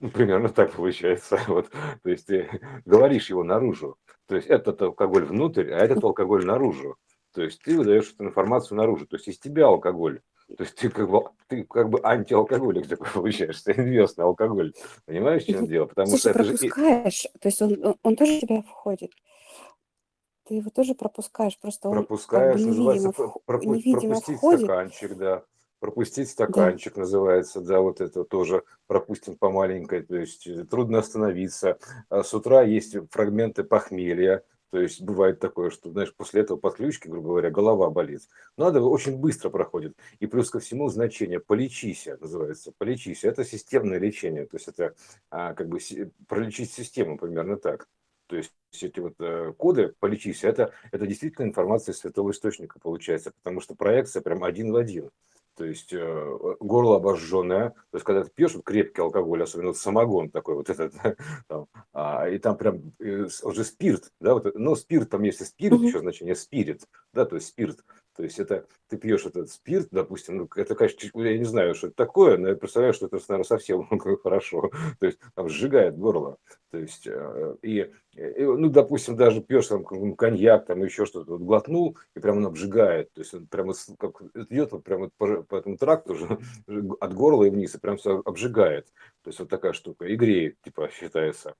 Ну, примерно так получается. Вот. То есть ты говоришь его наружу. То есть этот алкоголь внутрь, а этот алкоголь наружу. То есть ты выдаешь эту информацию наружу. То есть из тебя алкоголь. То есть ты как бы, ты как бы антиалкоголик такой получаешься, инвестный алкоголь. Понимаешь, в чем дело? Потому ты что это пропускаешь, же... то есть он, он тоже в тебя входит. Ты его тоже пропускаешь, просто он пропускаешь, как бы невидимо, пропу- невидимо пропустить входит. стаканчик, да. Пропустить стаканчик да. называется, да, вот это тоже пропустим по маленькой, то есть э, трудно остановиться. А с утра есть фрагменты похмелья, то есть бывает такое, что, знаешь, после этого подключки, грубо говоря, голова болит. Надо, очень быстро проходит. И плюс ко всему значение «полечись» называется. «Полечись» – это системное лечение. То есть это а, как бы пролечить систему, примерно так. То есть эти вот э, коды «полечись» это, это действительно информация из святого источника получается, потому что проекция прям один в один то есть э, горло обожженное, то есть когда ты пьешь вот крепкий алкоголь, особенно вот самогон такой вот этот, там, а, и там прям э, уже спирт, да, вот, ну спирт, там есть и спирит, еще значение спирит, да, то есть спирт, то есть это ты пьешь этот спирт, допустим, ну, это, конечно, я не знаю, что это такое, но я представляю, что это, наверное, совсем хорошо. То есть там сжигает горло. То есть, э, и, и ну, допустим, даже пьешь там коньяк, там еще что-то, вот, глотнул, и прямо он обжигает. То есть он прямо как, идет вот прямо по, по этому тракту уже от горла и вниз, и прям все обжигает. То есть вот такая штука. И греет, типа, считается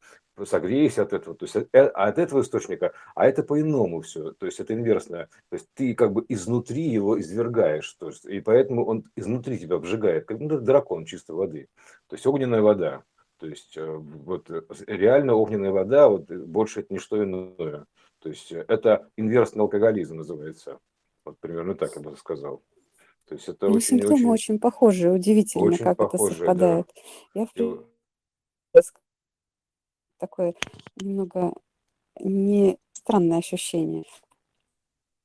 согрейся от этого, то есть э, от этого источника, а это по-иному все, то есть это инверсное, то есть ты как бы изнутри его извергаешь, то есть, и поэтому он изнутри тебя обжигает, как ну, дракон чистой воды, то есть огненная вода, то есть э, вот э, реально огненная вода, вот больше это не что иное, то есть это инверсный алкоголизм называется, вот примерно так я бы сказал. То есть это ну, очень, симптомы очень, очень похожие, удивительно, очень как похожие, это совпадает. Да. Я в такое немного не странное ощущение.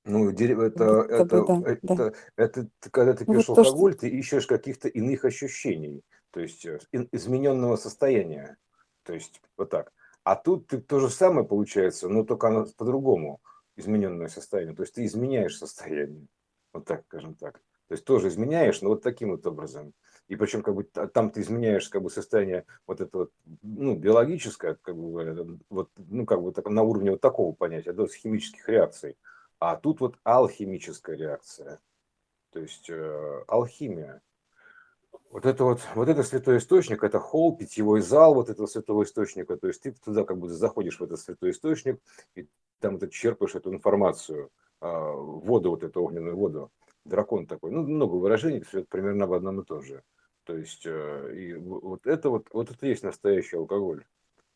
Ну, дерево это, это, бы, да, это, да. это, это когда ты ну, пьешь вот алкоголь, что... ты ищешь каких-то иных ощущений, то есть э, измененного состояния. То есть вот так. А тут ты то же самое получается, но только оно по-другому измененное состояние. То есть ты изменяешь состояние. Вот так, скажем так. То есть тоже изменяешь, но вот таким вот образом и причем как бы там ты изменяешь как бы состояние вот это вот, ну, биологическое, как бы, вот, ну, как бы так, на уровне вот такого понятия, с химических реакций. А тут вот алхимическая реакция, то есть э, алхимия. Вот это вот, вот это святой источник, это холл, питьевой зал вот этого святого источника. То есть ты туда как бы заходишь в этот святой источник, и там ты черпаешь эту информацию, э, воду, вот эту огненную воду дракон такой. Ну, много выражений, все это примерно в одном и том же. То есть, э, и вот это вот, вот это и есть настоящий алкоголь.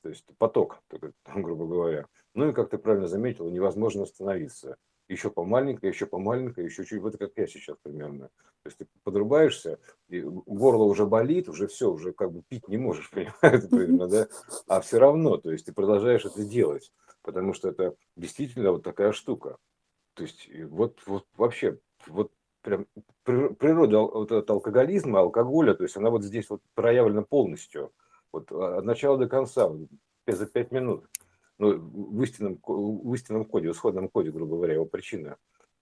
То есть поток, грубо говоря. Ну и, как ты правильно заметил, невозможно остановиться. Еще по маленькой, еще по маленькой, еще чуть, вот как я сейчас примерно. То есть ты подрубаешься, и горло уже болит, уже все, уже как бы пить не можешь, понимаешь, примерно, да? А все равно, то есть ты продолжаешь это делать, потому что это действительно вот такая штука. То есть вот, вот вообще, вот прям природа вот от алкоголизма, алкоголя, то есть она вот здесь вот проявлена полностью, вот от начала до конца, за пять минут. Ну, в истинном, в истинном коде, в исходном коде, грубо говоря, его причина.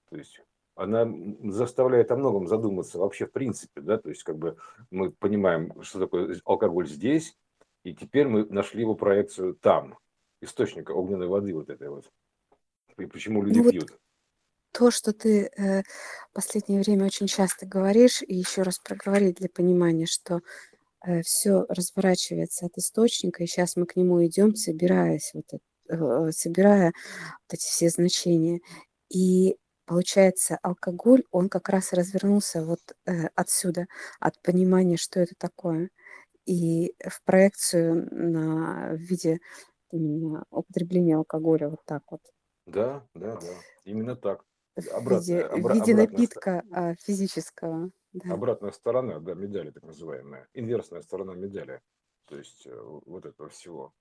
То есть она заставляет о многом задуматься вообще в принципе, да, то есть как бы мы понимаем, что такое алкоголь здесь, и теперь мы нашли его проекцию там, источника огненной воды вот этой вот. И почему люди ну, пьют. Вот то, что ты э, последнее время очень часто говоришь, и еще раз проговорить для понимания, что все разворачивается от источника, и сейчас мы к нему идем, собираясь, вот, э, собирая вот эти все значения. И получается, алкоголь, он как раз развернулся вот э, отсюда, от понимания, что это такое. И в проекцию на в виде употребления алкоголя вот так вот. Да, да, да, именно так в виде, обра- в виде обратная, напитка а, физического. Да. Обратная сторона, да, медали так называемая, инверсная сторона медали, то есть э, вот этого всего.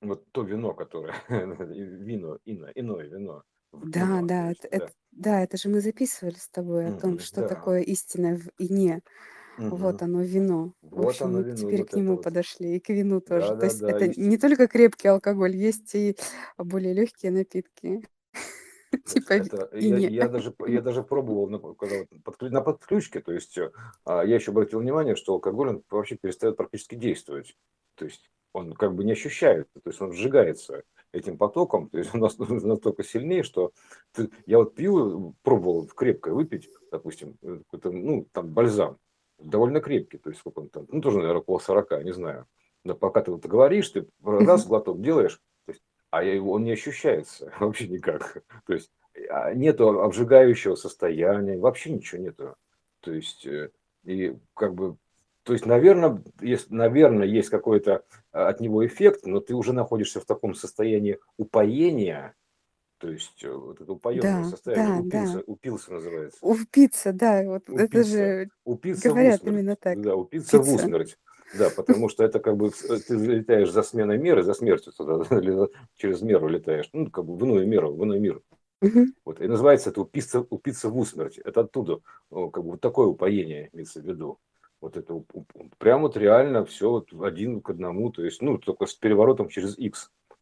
Вот то вино, которое, вино, ино, иное вино. Да, вино, да, есть, это, да. Это, да, это же мы записывали с тобой о том, что да. такое истина в ине. Вот Мгм. оно вино. В Вот общем, оно мы вино, теперь вот к нему вот. подошли, и к вину тоже. То есть Да-да-да, это есте не только крепкий алкоголь, есть и более легкие напитки, типа это я я даже я даже пробовал, на подклю на подключке, то есть, э, а, я еще обратил внимание, что алкоголь, он вообще перестает практически действовать. То есть он как бы не ощущается, то есть он сжигается этим потоком, то есть он нас настолько сильнее, что ты я вот пью, пробовал крепкое выпить, допустим, э, какой-то, ну, там бальзам, довольно крепкий, то есть сколько он там, ну, тоже, наверно, около 40, не знаю. Но пока ты вот говоришь, ты раз глоток делаешь, а он не ощущается вообще никак. То есть, а, нету обжигающего состояния, вообще ничего нету. То есть, э, и как бы, то есть, наверно, есть наверно, есть какой-то, а, от него эффект, но ты уже находишься в таком состоянии упоения, то есть, э, вот это упоенное Да, состояние, да, упился да. упился называется. Упиться, да, вот это Упиться, же упиться в говорят усмерть. именно так. Да, упиться в Упиться. усмерть. Да, потому что это как бы э, ты залетаешь за сменой меры, за смертью туда, через меру летаешь, ну, как бы в иную меру, в иной мир. Вот, и называется это упиться упиться в усмерть. Это оттуда, как бы вот такое упоение имеется в виду. Вот это уп уп прям вот реально всё вот один к одному, то есть, ну, только с переворотом через.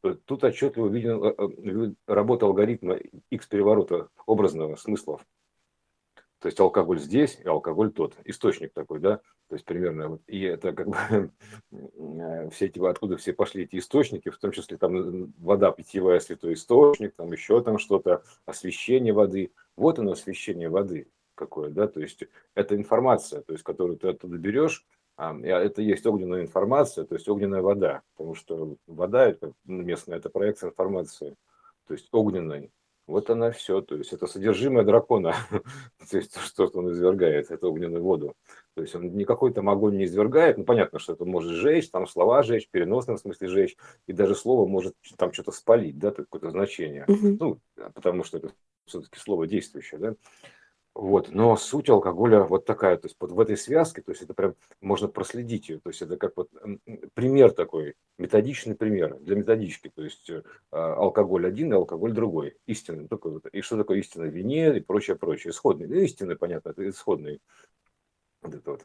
Э, тут отчетливо виден, э, э, работа алгоритма икс-переворота образного смыслов. То есть алкоголь здесь и алкоголь тот. Источник такой, да. То есть примерно. И это как бы, э, все эти, откуда все пошли эти источники, в том числе там, э, вода питьевая, святой источник, там еще там что-то, освещение воды. Вот оно, освещение воды какое, да. То есть это информация, то есть которую ты оттуда берешь, а, это есть огненная информация, то есть огненная вода. Потому что вода это местная, это проекция информации, то есть огненной. Вот она всё, то есть это содержимое дракона, то есть то, что он извергает, эту огненную воду. То есть он никакой там огонь не извергает, ну, понятно, что это может жечь, там слова жечь, в переносном смысле жечь, и даже слово может там чё-то спалить, да, какое-то значение. Ну, потому что это всё-таки слово действующее, да. Вот, но суть алкоголя вот такая, то есть вот в этой связке, то есть это прям можно проследить ее, то есть это как вот, пример такой, методичный пример для методички, то есть, э, алкоголь один и алкоголь другой, истинный такой вот. И что такое истина в вине и прочее, прочее. Исходный, ну, истинный, понятно, это исходный. Вот это вот,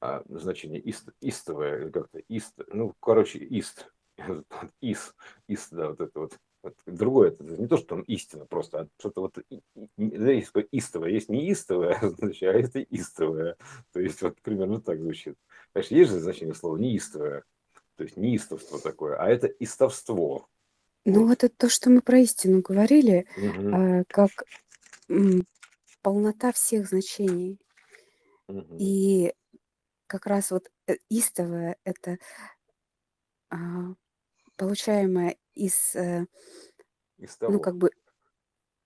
а, значение ист истовое как-то ист, ну, короче, ист, ис ис, да, вот это вот. Вот другое, это не то, что там истина просто, а что-то вот и и да, есть такое истовое, значит, а есть истовое. То есть вот примерно так звучит. Конечно, есть же значение слова неистовое, то есть неистовство такое, а это истовство. Ну, Вот. это то, что мы про истину говорили, а, как, полнота всех значений. Мгм. И как раз вот, э, истовое- это а, получаемое из, э Из ну, того. как бы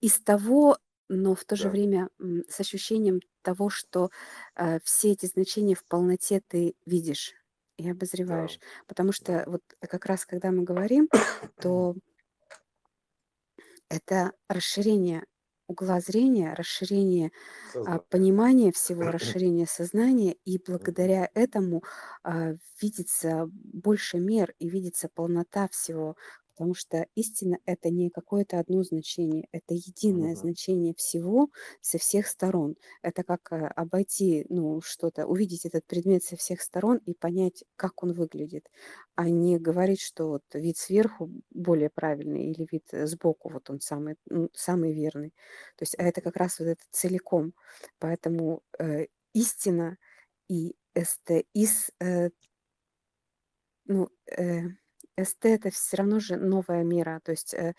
из того, но в то же Да. время, с ощущением того, что, э, все эти значения в полноте ты видишь и Да. обозреваешь. Потому Да. что вот как раз когда мы говорим, то это расширение угла зрения, расширение, а, понимания всего, расширение сознания, и благодаря этому, а, видится больше мер и видится полнота всего. Потому что истина- это не какое-то одно значение, это единое Мгм. значение всего со всех сторон. Это как, э, обойти, ну, что-то, увидеть этот предмет со всех сторон и понять, как он выглядит, а не говорить, что вот вид сверху более правильный или вид, э, сбоку, вот он самый, м, самый верный. То есть, а это как раз вот это целиком. Поэтому, э, истина и эстеис, э ну, э, эсте- это всё равно же новая мера, то есть, э,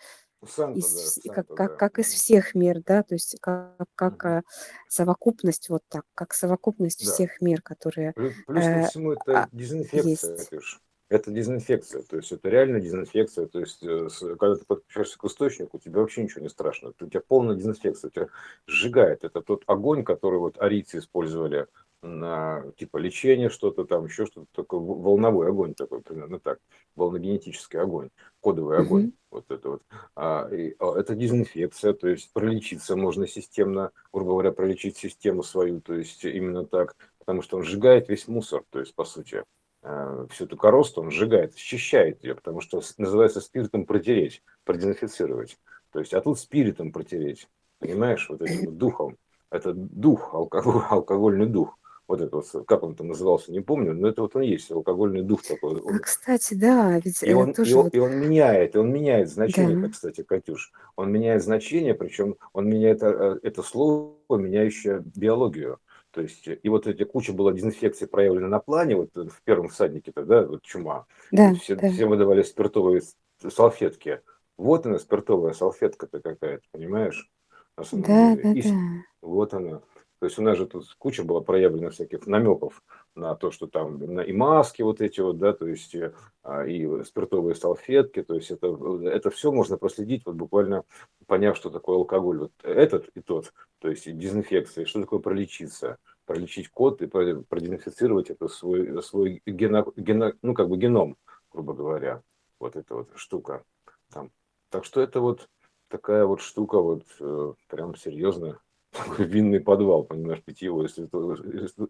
из Санта, да, вс как как да. как из всех мер, да, то есть как как, а, совокупность, вот так, как совокупность Да. всех мер, которые, Плю плюс ко э, всему это а, дезинфекция, есть. Это дезинфекция, то есть это реально дезинфекция. То есть, э, когда ты подключаешься к источнику, тебе вообще ничего не страшно. У тебя полная дезинфекция, тебя сжигает. Это тот огонь, который вот арийцы использовали на типа лечение, что-то там, еще что-то в волновой огонь такой, примерно так, волногенетический огонь, кодовый огонь. Мгм. Вот это вот. А, и, а, это дезинфекция, то есть пролечиться можно системно, грубо говоря, пролечить систему свою, то есть именно так, потому что он сжигает весь мусор, то есть по сути. Э, всю эту коросту он сжигает, счищает ее, потому что называется спиртом протереть, продезинфицировать. То есть, а тут спиритом протереть, понимаешь, вот этим духом. Это дух, алкоголь алкогольный дух. Вот это вот, как он там назывался, не помню, но это вот он есть, алкогольный дух такой. А, кстати, да, ведь и э, он, и тоже он, вот, и он меняет, и он меняет значение, да, кстати, Катюш, он меняет значение, причем он меняет э, э, это слово, меняющее биологию. То есть, и вот эти куча была дезинфекции проявлена на плане, вот в первом всаднике тогда, вот чума. Да, все, да, всем выдавали спиртовые салфетки. Вот она, спиртовая салфетка-то какая-то, понимаешь? На самом да, деле. да, И да, вот она. То есть у нас же тут куча была проявлена всяких намеков на то, что там на и маски вот эти вот, да, то есть э, а, и спиртовые салфетки, то есть это, это все можно проследить, вот буквально поняв, что такое алкоголь, вот этот и тот, то есть и дезинфекция, что такое пролечиться, пролечить код и про- продезинфицировать это свой, свой гено, гено- ну, как бы геном, грубо говоря, вот эта вот штука. Там. Так что это вот такая вот штука, вот э, прям серьезно, такой винный подвал, понимаешь, питьевой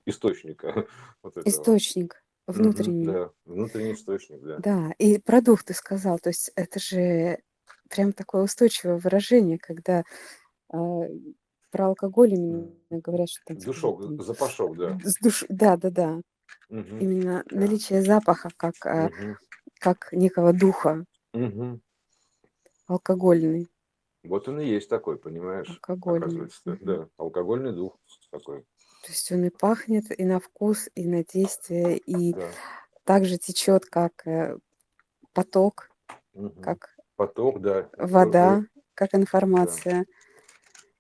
источника вот этого. источник внутренний, да, внутренний источник, да. да, и продукт ты сказал, то есть это же прям такое устойчивое выражение, когда а, про алкоголь именно говорят, что там, типа, Душок, там запашок, да. с душ, да, да, да, Мгм, именно да. наличие запаха как, Мгм, как некого духа мгм. алкогольный, Вот он и есть такой, понимаешь, алкогольный. Мгм. Да, алкогольный дух такой. То есть он и пахнет, и на вкус, и на действие, и Да. также течет как э, поток, Мгм. как Поток, да. вода, как Да. информация.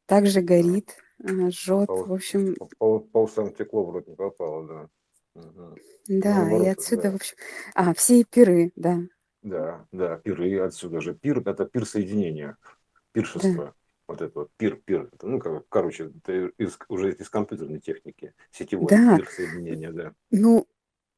Также горит, э, жжет. Пол, В общем, пол, пол сам текло в рот не попало, да. Мгм. да, и Наоборот, отсюда, в да. общем... А, все пиры, да, Да, да, пиры отсюда же. Пир это пир соединения, да, пиршество. Вот это вот пир, пир. Это, ну, как, короче, это из, уже из компьютерной техники, сетевой да. пир соединения, да. Ну,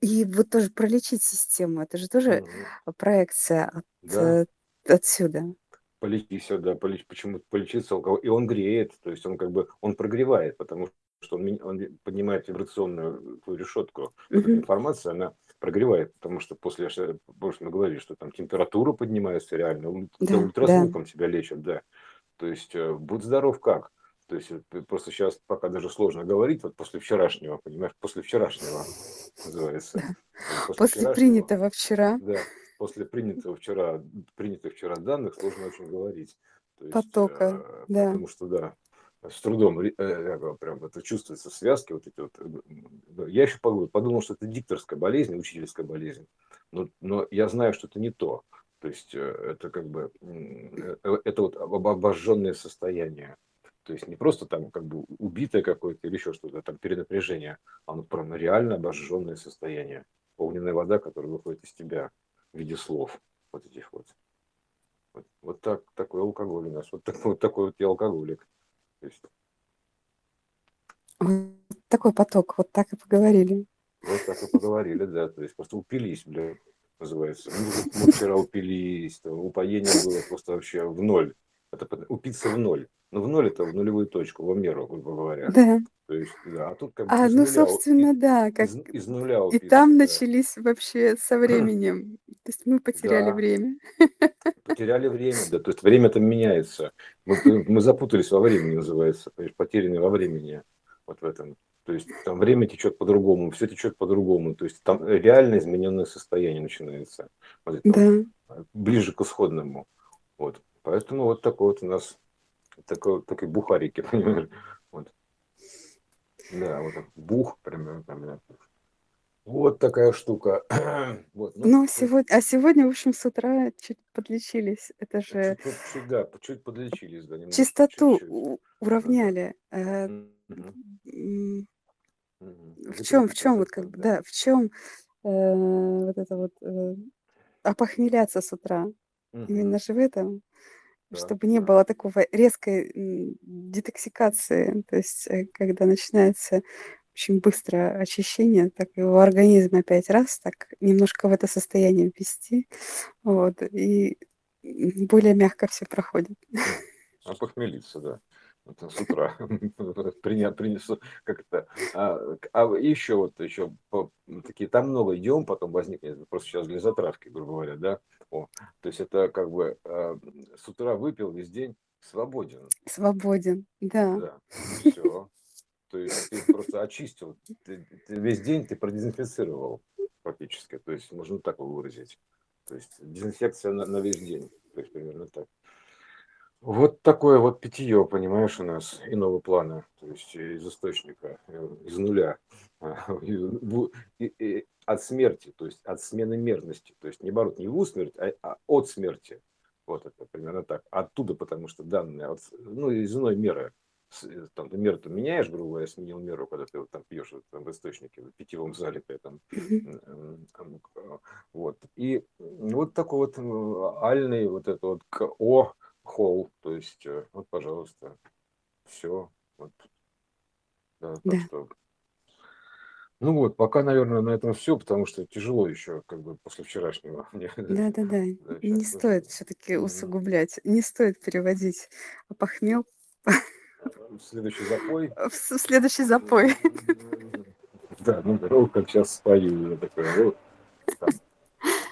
и вот тоже пролечить систему, это же тоже Мгм. проекция от, Да, э, отсюда. полечись, да, полеч, почему полечиться алкоголь. И он греет, то есть он как бы, он прогревает, потому что он, он поднимает вибрационную твою решетку. Мгм. информация, она прогревает, потому что после, ш- помнишь, мы говорили, что там температура поднимается реально, да, Да, да, ультразвуком тебя лечат, да. То есть э, будь здоров как. То есть э, просто сейчас пока даже сложно говорить, вот после вчерашнего, понимаешь, после вчерашнего называется. После После вчерашнего, принятого вчера да, после принятого вчера, принятых вчера данных сложно очень говорить. То есть, потока, э, да. потому что, да, с трудом, э, говорю, прям это чувствуется, связки вот эти вот. э, да. Я еще подумал, что это дикторская болезнь, учительская болезнь, но, но я знаю, что это не то. То есть э, это как бы, э, э, это вот об- обожженное состояние. То есть не просто там как бы убитое какое-то или еще что-то, там перенапряжение, а ну прям реально обожженное состояние. Огненная вода, которая выходит из тебя в виде слов вот этих вот. Вот, вот так, такой алкоголь у нас. Вот такой вот, такой вот я алкоголик. Такой поток, вот так и поговорили. вот так и поговорили, да. То есть просто упились, бля, называется. Мы, мы вчера упились, там, упоение было просто вообще в ноль. Это упиться в ноль. Ну, в ноль это в нулевую точку, в меру, грубо говоря. Да. То есть, да, а тут как бы А, из ну, нуля, собственно, и- да, как из, из нуля и там да. начались вообще со временем. То есть мы потеряли Да, время. потеряли время, да, то есть время-то меняется. Мы, мы запутались во времени, называется, понимаешь, потеряны во времени, вот в этом. То есть там время течет по-другому, все течет по-другому, то есть там реально измененное состояние начинается, вот это вот, Да. ближе к исходному. Вот. Поэтому вот такой вот у нас такой, такой бухарики, понимаешь? Вот. Да, вот бух, прям, прям, вот такая штука. Вот, ну, Ну, есть сегодня, а сегодня, в общем, с утра чуть подлечились. Это же чуть, чуть, чуть, да, чуть подлечились, да, немножко, чистоту чуть-чуть. у- Да, уравняли. Э. В чем, в чем вот как бы, да. да, в чем вот это вот э, опохмеляться с утра? Именно же в этом, Да, чтобы не да. было такого резкой детоксикации, то есть э, когда начинается очень быстро очищение, так его организм опять раз, так немножко в это состояние ввести, вот, и более мягко все проходит. А похмелиться, да. Это с утра приня, принесу как это. А, а еще вот еще по- такие там много идем, потом возникнет просто сейчас для затравки, грубо говоря, да. О, то есть это как бы а, с утра выпил весь день свободен, Свободен, да. да. Все. То есть ты просто очистил. Ты, ты весь день ты продезинфицировал фактически. То есть можно так выразить. То есть дезинфекция на, на весь день. То есть примерно так. Вот такое вот питье, понимаешь, у нас иного плана, то есть из источника, э, из нуля, от смерти, то есть от смены мерности, то есть не наоборот, не в усмерть, а, а от смерти. Вот это примерно так. Оттуда, потому что данные, от, ну, из иной меры, э, там ты меру ты меняешь, грубо говоря, сменил меру, когда ты вот, там пьешь там, в источнике, в питьевом зале, ты, там, вот. И вот такой вот альный вот это вот о холл, то есть э, вот, пожалуйста, все. Вот. Да, так да. что ну вот, пока, наверное, на этом все, потому что тяжело еще, как бы после вчерашнего. Да, да, да. Не стоит все-таки усугублять, не стоит переводить похмел в следующий запой. в следующий запой. Да, ну здорово, как сейчас спою, я такой, вот,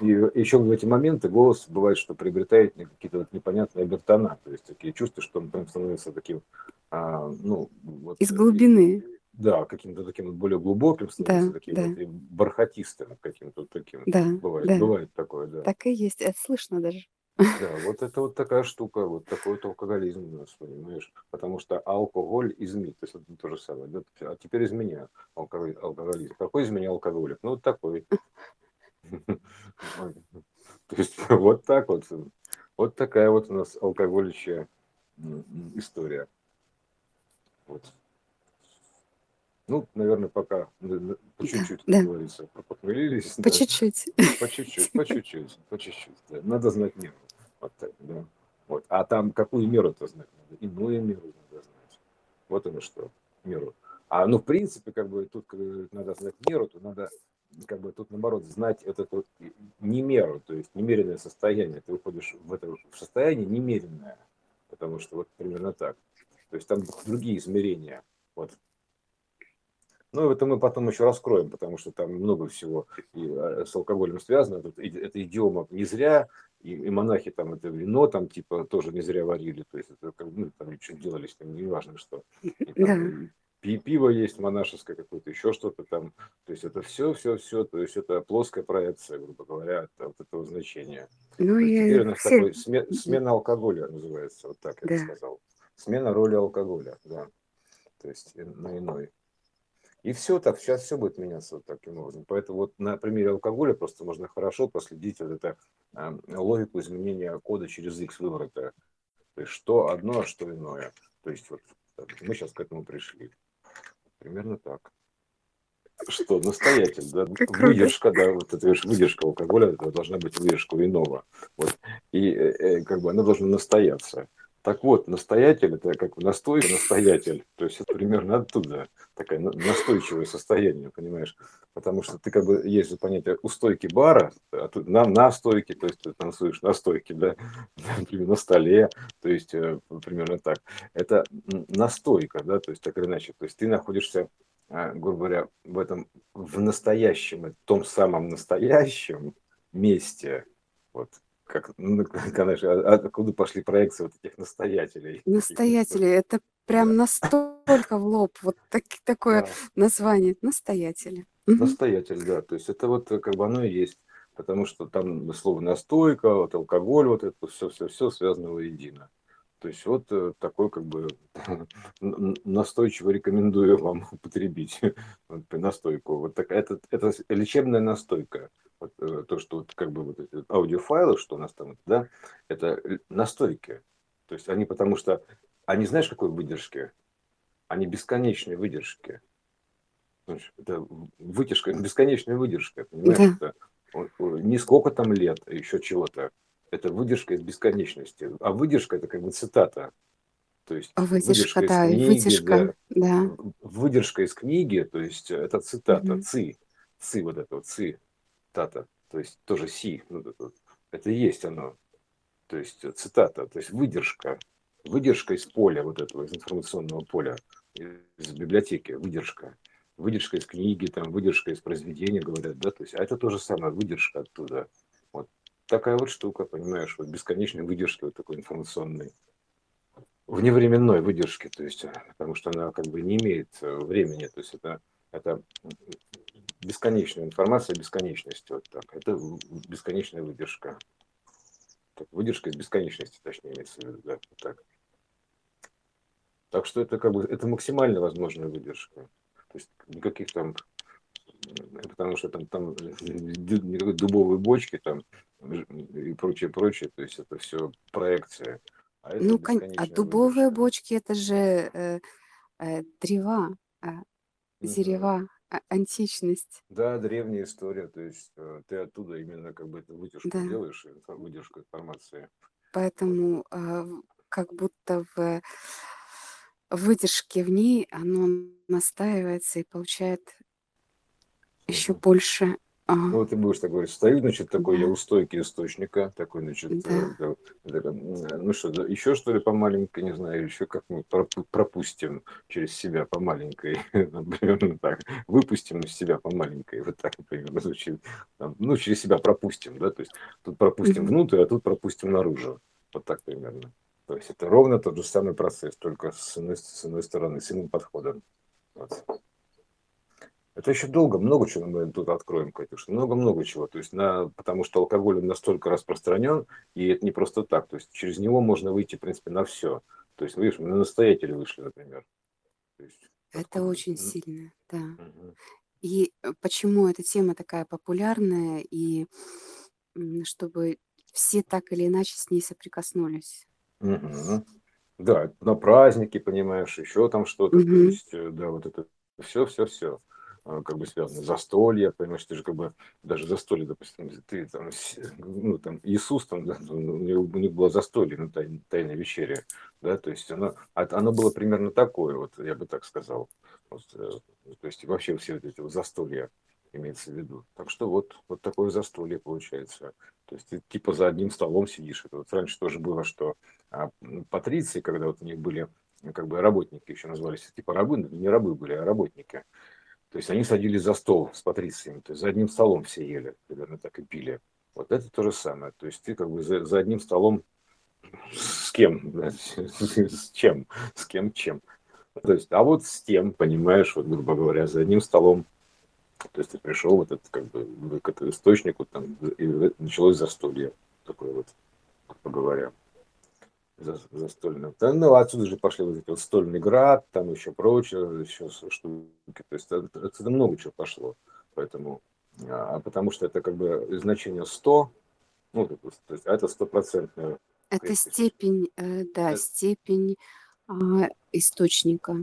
И еще в эти моменты голос бывает, что приобретает какие-то вот непонятные обертона, то есть такие чувства, что он прям становится таким, а, ну, вот, Из глубины да, каким-то таким более глубоким, становится да, таким да. вот, бархатистым каким-то таким. Да, бывает, да. бывает такое, да. Так и есть, это слышно даже. Да, вот это вот такая штука, вот такой вот алкоголизм у нас, понимаешь? Потому что алкоголь изменит, то есть это то же самое. Да? А теперь из меня алкоголизм. Какой из меня алкоголик? Ну, вот такой. То есть вот так вот. Вот такая вот у нас алкоголичья история. Вот. Ну, наверное, пока по чуть-чуть, да. как говорится, похмелились. По чуть-чуть. По чуть-чуть, по чуть-чуть, по чуть-чуть. Да. Надо знать меру. Вот так, да. Вот. А там какую меру-то знать надо? Иную меру надо знать. Вот оно что, меру. А ну, в принципе, как бы тут надо знать меру, то надо как бы тут наоборот знать вот не меру, то есть немеренное состояние. Ты выходишь в это в состояние немеренное, потому что вот примерно так. То есть там другие измерения. Вот ну, это мы потом еще раскроем, потому что там много всего и э, с алкоголем связано. Тут, это идиома не зря, и, и монахи там это вино там типа тоже не зря варили, то есть это как ну, там что делали, там, не важно что. И, там. Пиво есть монашеское какое-то, еще что-то там. То есть это все, все, все, то есть это плоская проекция, грубо говоря, от, от этого значения. Ну, и теперь у нас все... такой смена, смена алкоголя называется, вот так да. я бы сказал. Смена роли алкоголя, да. То есть на иной. И все так, сейчас все будет меняться вот таким образом. Поэтому вот на примере алкоголя просто можно хорошо проследить вот это э, логику изменения кода через X выворота. То есть что одно, а что иное. То есть вот мы сейчас к этому пришли. Примерно так. Что, настоятель, да? Выдержка, да, вот это выдержка алкоголя, это должна быть выдержка иного. Вот. И э, э, как бы она должна настояться. Так вот, настоятель, это как настойка, настоятель, то есть это примерно оттуда, такое настойчивое состояние, понимаешь, потому что ты как бы, есть же понятие у стойки бара, а тут на, на стойке, то есть ты танцуешь на стойке, да, например, на столе, то есть э, примерно так. Это настойка, да, то есть так или иначе, то есть ты находишься а, грубо говоря, в этом, в настоящем, в том самом настоящем месте, вот, как, ну, конечно, а, откуда пошли проекции вот этих настоятелей? Настоятели, это прям настолько в лоб, вот так, такое да. название, настоятели. Настоятель, да, то есть это вот как бы оно и есть, потому что там слово настойка, вот алкоголь, вот это все-все-все связано воедино. То есть вот э, такой как бы настойчиво рекомендую вам употребить настойку. Вот такая, это, это лечебная настойка э, то, что вот, как бы вот эти аудиофайлы, что у нас там, да, это настойки. То есть они потому что, они знаешь, какой выдержки? Они бесконечные выдержки. Это вытяжка, бесконечная выдержка, понимаешь? Да. Это, не сколько там лет, а еще чего-то. Это выдержка из бесконечности. А выдержка это как бы цитата. То есть а выдержка, выдержка да, из книги, выдержка, да. да. Выдержка из книги, то есть это цитата, угу. ци, ци вот это вот, ци, цитата, то есть тоже си, ну, это и есть оно, то есть цитата, то есть выдержка, выдержка из поля вот этого, из информационного поля, из библиотеки, выдержка, выдержка из книги, там, выдержка из произведения, говорят, да, то есть, а это то же самое, выдержка оттуда. Вот такая вот штука, понимаешь, вот бесконечной выдержки вот такой информационной. вневременной выдержки, то есть, потому что она как бы не имеет времени, то есть это, это бесконечная информация бесконечности, вот так. Это бесконечная выдержка. Так, выдержка из бесконечности, точнее, имеется в виду, да, так. Так что это как бы это максимально возможная выдержка. То есть никаких там потому что там, там никакой дубовой бочки там и прочее, прочее, то есть это все проекция. А, это ну, а дубовые выдержка. бочки это же э, э, древа, э, дерева, а, античность. Да, древняя история, то есть э, ты оттуда именно как бы эту вытяжку да. делаешь, выдержку информации. Поэтому э, как будто в выдержке в ней оно настаивается и получает еще больше ну, вот ты будешь так говорить, стою, значит, такой я у стойки источника, такой, значит, да. э, э, ну что, да, еще что ли по маленькой, не знаю, еще как мы пропустим через себя по маленькой, примерно так, выпустим из себя по маленькой, вот так примерно звучит, ну, через себя пропустим, да, то есть тут пропустим внутрь, а тут пропустим наружу, вот так примерно. То есть это ровно тот же самый процесс, только с иной, с иной стороны, с иным подходом. Вот. Это еще долго, много чего мы тут откроем, Катюш, много-много чего. То есть на, потому что алкоголь настолько распространен, и это не просто так. То есть через него можно выйти, в принципе, на все. То есть, видишь, мы на настоятеле вышли, например. есть, это очень сильно, да. Угу. И э, почему эта тема такая популярная, и чтобы все так или иначе с ней соприкоснулись. Угу. Да, на праздники, понимаешь, еще там что-то. Угу. То есть, э, да, вот это все, все, все. А, как бы связано. Застолье, понимаешь, ты же как бы даже застолье, допустим, ты там, ну, там, Иисус, там, да, у, него, у них было застолье, ну, тайная, тайная вечеря, да, то есть оно, оно было примерно такое, вот, я бы так сказал, вот, э, то есть вообще все вот эти вот застолья имеется в виду. Так что вот, вот такое застолье получается. То есть ты типа за одним столом сидишь. Это вот раньше тоже было, что а, патриции, когда вот у них были как бы работники еще назывались, типа рабы, не рабы были, а работники. То есть они садились за стол с патрициями, то есть за одним столом все ели, примерно так и пили. Вот это то же самое. То есть ты как бы за, за одним столом с кем? С чем? С кем чем? То есть, а вот с тем, понимаешь, вот, грубо говоря, за одним столом. То есть ты пришел вот этот, как бы, к этому источнику, там, и началось застолье. Такое вот, грубо говоря за, застольным. Да, ну, отсюда же пошли вот эти вот стольный град, там еще прочее, еще штуки. То есть отсюда много чего пошло. Поэтому, а, а потому что это как бы значение 100, ну, то есть, а это стопроцентная Это степень, э, да, это, степень э, источника.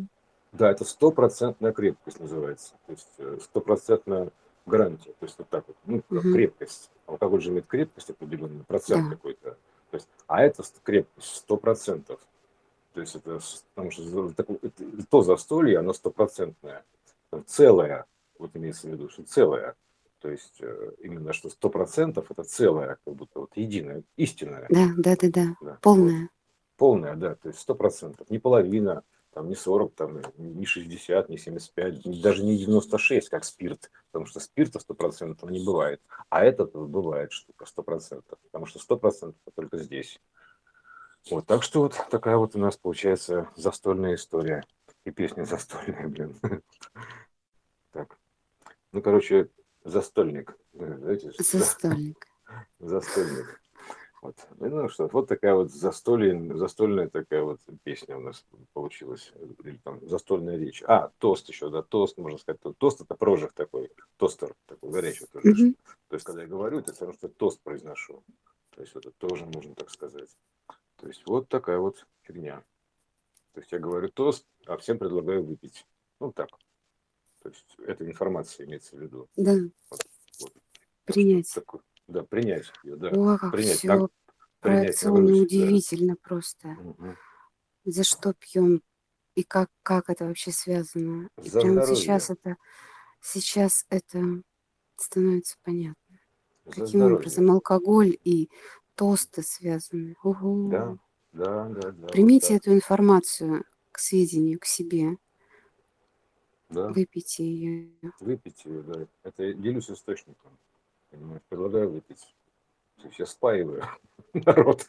Да, это стопроцентная крепкость называется. То есть э, стопроцентная гарантия. То есть вот так вот, ну, угу. крепкость. Алкоголь же имеет крепкость определенный, процент да. какой-то. То есть, а это крепкость сто процентов. То есть это потому что то застолье, оно стопроцентное, целое, вот имеется в виду, что целое. То есть э, именно что сто процентов это целое, как будто вот единое, истинное. Да, да, да, да, да. полное. Вот. Полное, да, то есть сто процентов, не половина, там не 40, там не 60, не 75, даже не 96, как спирт, потому что спирта 100% не бывает, а этот бывает штука 100%, потому что 100% только здесь. Вот, так что вот такая вот у нас получается застольная история. И песня застольная, блин. Так. Ну, короче, застольник. Знаете, Застольник. Застольник. Вот. Ну что, вот такая вот застолье, застольная такая вот песня у нас получилась. Или там застольная речь. А, тост еще, да, тост, можно сказать. Тост это прожиг такой, тостер такой горячий тоже. Mm-hmm. То есть, когда я говорю, это все равно, что тост произношу. То есть, это тоже можно так сказать. То есть, вот такая вот фигня. То есть, я говорю тост, а всем предлагаю выпить. Ну, так. То есть, эта информация имеется в виду. Да. Вот, вот. Принять. Такой, да, принять ее, да. О, как принять. все как, проекционно принять, удивительно да. просто. Угу. За что пьем и как, как это вообще связано. И За прямо здоровье. сейчас это, сейчас это становится понятно. За Каким здоровье. образом алкоголь и тосты связаны. Угу. Да, да, да, да. Примите да. эту информацию к сведению, к себе. Да. Выпейте ее. Выпейте ее, да. Это делюсь источником понимаешь, предлагаю выпить. Я спаиваю народ.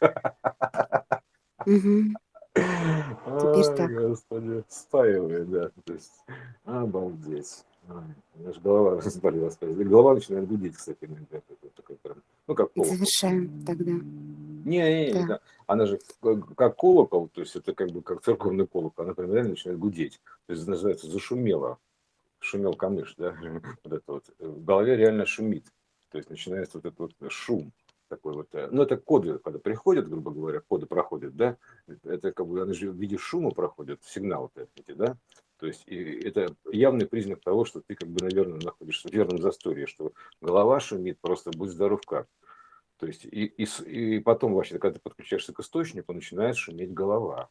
Теперь Ай, так. господи, спаивает, да. То есть, обалдеть. Ай, у меня аж голова разболелась. Голова начинает гудеть, кстати, иногда. Такой прям, ну, как колокол. Завершаем тогда. Не, не, не, Да. да. Она же как- как колокол, то есть это как бы как церковный колокол, она прям реально начинает гудеть. То есть называется зашумело. Шумел камыш, да, вот это вот. В голове реально шумит. То есть начинается вот этот вот шум такой вот. э, Ну, это коды, когда приходят, грубо говоря, коды проходят, да, это- как бы они же в виде шума проходят, сигналы эти, да, то есть и это явный признак того, что ты как бы, наверное, находишься в верном застолье, что голова шумит, просто будь здоров как. То есть и, и, и потом вообще, когда ты подключаешься к источнику, начинает шуметь голова.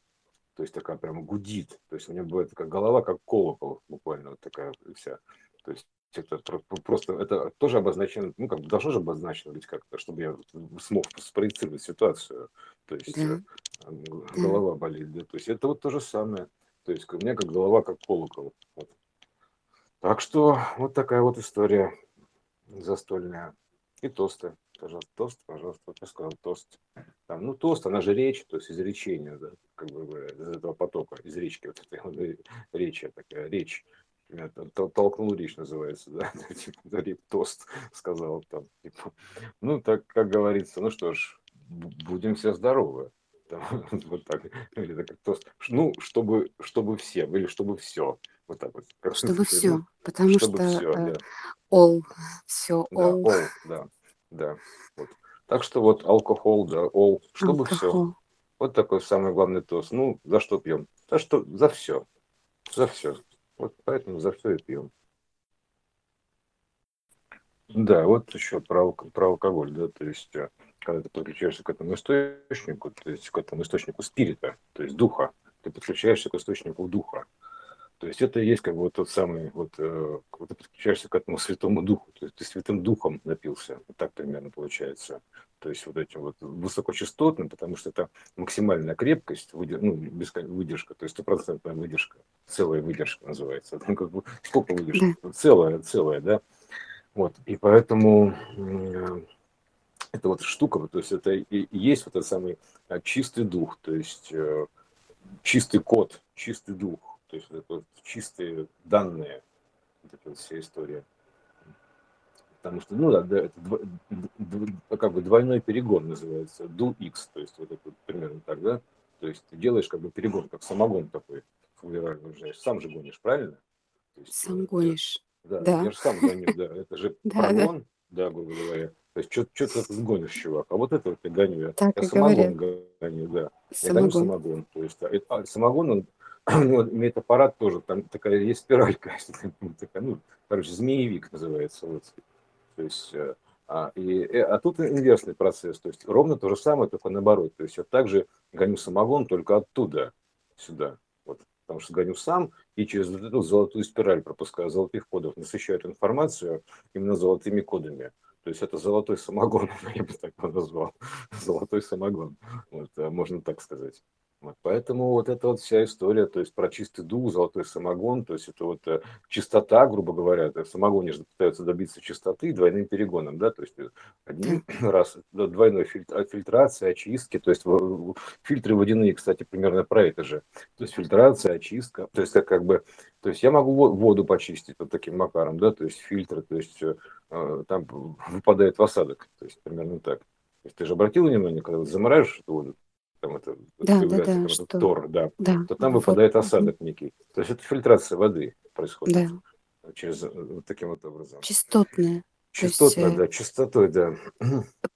То есть такая прям гудит. То есть у меня бывает такая голова, как колокол, буквально вот такая вся. То есть про- просто, это тоже обозначено, ну, как бы должно же обозначено быть как-то, чтобы я смог спроецировать ситуацию. То есть г- голова болит, да. То есть это вот то же самое. То есть у меня как голова, как колокол. Вот. Так что вот такая вот история застольная. И тосты. Пожалуйста, тост, пожалуйста. Вот я сказал тост. Там, ну, тост, она же речь, то есть изречение, да, как бы из этого потока, из речки, вот этой речи, такая речь. Толкнул речь называется, да, типа, тост сказал там, типа. Ну, так, как говорится, ну что ж, бу- будем все здоровы. Там, вот так, или это как тост, ну, чтобы, чтобы все, или чтобы все, вот так вот. Как Чтобы ну, все. Потому чтобы что все, э, да. all, все, Да, all, all, да, да. Вот. Так что вот алкоголь, да, all, чтобы все. алкоголь. Вот такой самый главный тост. Ну, за что пьем? За что? За все. За все. Вот поэтому за все и пьем. Да, вот еще про, про алкоголь, да, то есть, э, когда ты подключаешься к этому источнику, то есть к этому источнику спирита, то есть духа, ты подключаешься к источнику духа. То есть это и есть как бы вот тот самый, вот, э, вот ты подключаешься к этому святому духу, то есть ты святым духом напился, вот так примерно получается. То есть вот этим вот высокочастотным, потому что это максимальная крепкость, выдер- ну, бескон- выдержка, то есть стопроцентная выдержка, целая выдержка называется. Ну, как бы, сколько выдержка? Целая, целая, да. Вот, и поэтому это вот штука, то есть это и и есть вот этот самый а, чистый дух, то есть э, чистый код, чистый дух, то есть это чистые данные, вот эта вся история. Потому что, ну да, да, это дво- как бы двойной перегон называется, do X, то есть вот это вот примерно так, да? То есть ты делаешь как бы перегон, как самогон такой, фугеральный, сам же гонишь, правильно? Есть, Сам э, гонишь. да, Да. я же сам гоню, да. Это же прогон, да, грубо говоря. То есть, что ты гонишь, чувак? А вот это вот я гоню. Я, Так я и самогон гоню, да. Я гоню Самогон. То есть, а, а самогон, он, у него имеет аппарат тоже, там такая есть спиралька, такая, ну, короче, змеевик называется. Вот. То есть, э, а, и, э, а тут инверсный процесс, то есть ровно то же самое, только наоборот. То есть я также гоню самогон, только оттуда сюда. Вот, потому что гоню сам и через эту золотую спираль пропускаю золотых кодов, насыщают информацию именно золотыми кодами. То есть это золотой самогон, я бы так его назвал. Золотой самогон. Вот, э, можно так сказать. Вот, поэтому вот эта вот вся история, то есть про чистый дух, золотой самогон, то есть это вот э, чистота, грубо говоря, в самогоне же пытаются добиться чистоты двойным перегоном, да, то есть э, один раз двойной фильтр, фильтрация, очистки, то есть фильтры водяные, кстати, примерно про это же, то есть фильтрация, очистка, то есть как, как бы, то есть я могу во- воду почистить вот таким макаром, да, то есть фильтры, то есть э, э, там выпадает в осадок, то есть примерно так. То есть ты же обратил внимание, когда вот замораживаешь эту воду, там это Да, да, да, там что- тор, да, Да. то там вот, выпадает мгм. осадок некий. То есть это фильтрация воды происходит Да. через э, вот таким вот образом. Частотные. То есть, э, да, частотой, да.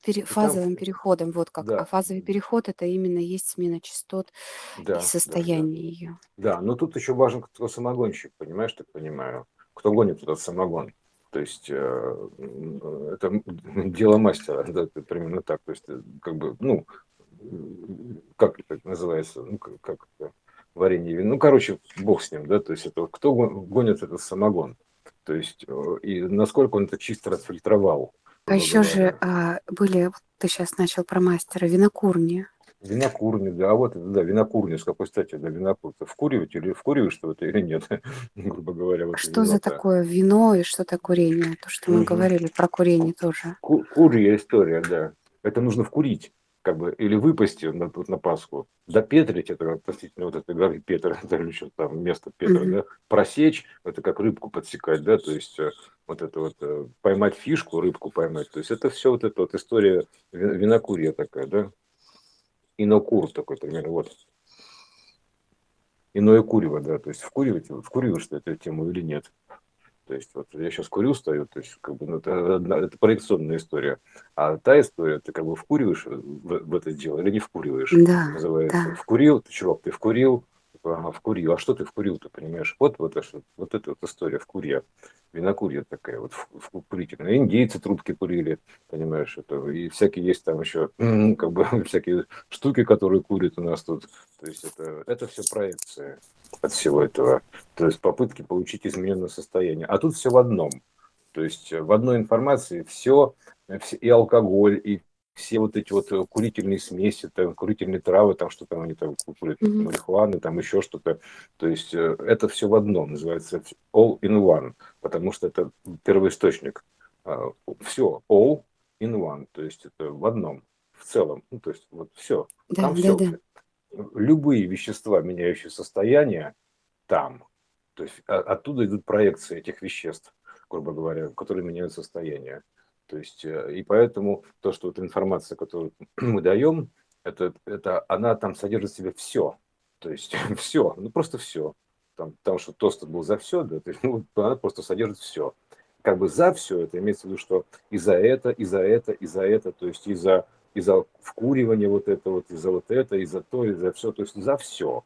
пере- там- фазовым переходом, вот как. Да. А фазовый переход это именно есть смена частот Да, и да, да. состояние ее. Да, но тут еще важен кто самогонщик, понимаешь, так понимаю. Кто гонит этот самогон. То есть э, м, это дело мастера, да, примерно так. То есть, э, как бы, ну, как это называется, ну, как, как варенье вина. Ну, короче, бог с ним, да, то есть это кто гон- гонит этот самогон. То есть, э, и насколько он это чисто отфильтровал. А еще же говоря. а, были, ты сейчас начал про мастера, винокурни. Винокурни, да, а вот это, да, винокурни, с какой стати, да, винокур. Ты вкуривать или вкуриваешь что это или нет, грубо говоря. Вот Что за вино-то. такое вино и что такое курение? То, что мы Мгм. говорили про курение тоже. Ку- Курья история, да. Это нужно вкурить. Как бы, или выпасть на, на Пасху, допетрить, это относительно вот этой горы Петра, это что там, место Петра, mm-hmm. да, просечь, это как рыбку подсекать, да, то есть э, вот это вот э, поймать фишку, рыбку поймать, то есть это все вот эта вот история винокурия такая, да, инокур такой примерно, вот. Иное курево, да, то есть вкуривать, вкуриваешь ты эту тему или нет. То есть вот я сейчас курю, стою, то есть как бы ну, это, это проекционная история. А та история, ты как бы вкуриваешь в, в это дело или не вкуриваешь, да, называется. Да. Вкурил, ты чувак, ты вкурил, ага, вкурил. А что ты вкурил, ты понимаешь? Вот, вот, вот, эта вот история вкурья. Винокурья такая вот вкурительная. Индейцы трубки курили, понимаешь, это. И всякие есть там еще, как бы, всякие штуки, которые курят у нас тут. То есть это, это все проекция от всего этого. То есть попытки получить измененное состояние. А тут все в одном. То есть в одной информации все, и алкоголь, и все вот эти вот курительные смеси, там, курительные травы, там что там они там курят, mm-hmm. марихуаны, там еще что-то. То есть э, это все в одном, называется all in one, потому что это первоисточник. А, все, all in one, то есть это в одном, в целом. Ну, то есть вот все, да, там да, все. Да любые вещества, меняющие состояние, там. То есть оттуда идут проекции этих веществ, грубо говоря, которые меняют состояние. То есть, э, и поэтому то, что вот информация, которую мы даем, это, это она там содержит в себе все. То есть все, ну просто все. Там, потому что тост был за все, да, то есть, ну, она просто содержит все. Как бы за все это имеется в виду, что и за это, и за это, и за это, то есть и за из-за вкуривания вот это вот, из-за вот это, из-за то, из-за все, то есть за все.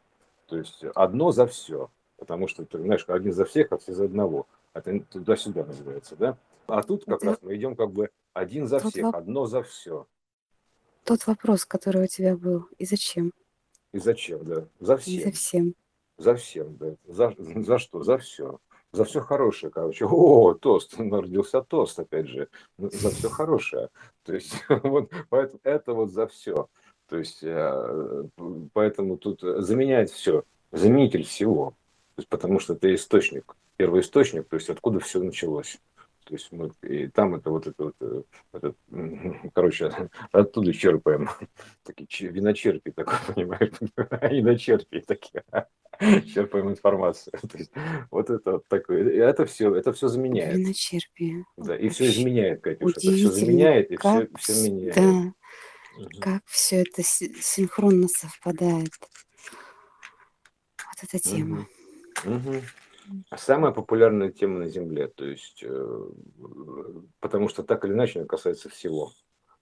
То есть одно за все. Потому что, ты знаешь, один за всех, а все за одного. Это туда-сюда называется, да? А тут как раз мы идем как бы один за всех, одно за все. Тот вопрос, который у тебя был, и зачем? И зачем, да. За всем. И за всем. За всем, да. За, за что? За все за все хорошее, короче. О, тост, родился тост, опять же, ну, за все хорошее. То есть вот поэтому это вот за все. То есть э, поэтому тут заменяет все, заменитель всего. То есть, потому что это источник, первый источник, то есть откуда все началось. То есть мы и там это вот это вот, э, это, короче, оттуда черпаем. Такие виночерпи такой, понимаешь, виночерпи такие черпаем информацию. То есть, вот это вот такое. Это все, это все заменяет. Виночерпие. Да, и все изменяет, Катюша. Это все заменяет и все, все меняет. Да. Угу. Как все это синхронно совпадает. Вот эта тема. Угу. Угу. Самая популярная тема на Земле, то есть, э, потому что так или иначе она касается всего.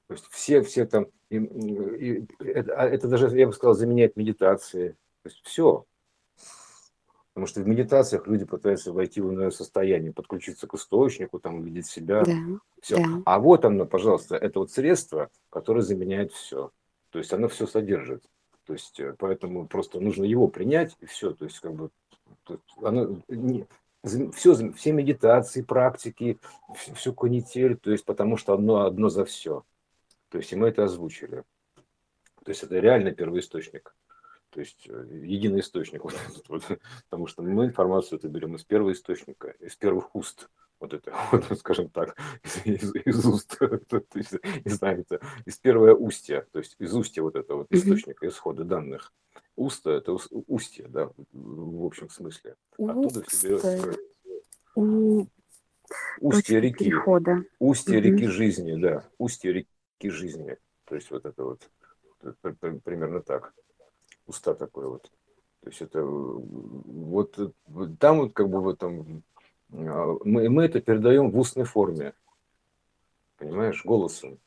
То есть все, все там, и, и, это, а это даже, я бы сказал, заменяет медитации. То есть все, Потому что в медитациях люди пытаются войти в иное состояние, подключиться к источнику, там увидеть себя. Да, все. Да. А вот оно, пожалуйста, это вот средство, которое заменяет все. То есть оно все содержит. То есть э, поэтому просто нужно его принять и все. То есть как бы оно не, все, все медитации, практики, все канитель, то есть потому что одно, одно за все. То есть и мы это озвучили. То есть это реально первоисточник то есть э, единый источник, вот, вот, потому что мы информацию это берем из первого источника, из первых уст, вот это, вот, скажем так, из, из, уст, есть, не знаю, это из первого устья, то есть из устья вот этого вот источника, исхода данных. Уста – это устье, да, в общем смысле. Оттуда берется устье реки, перехода. устье угу. реки жизни, да, устье реки жизни. То есть вот это вот примерно так уста такой вот. То есть это вот там вот как бы в этом мы, мы это передаем в устной форме, понимаешь, голосом.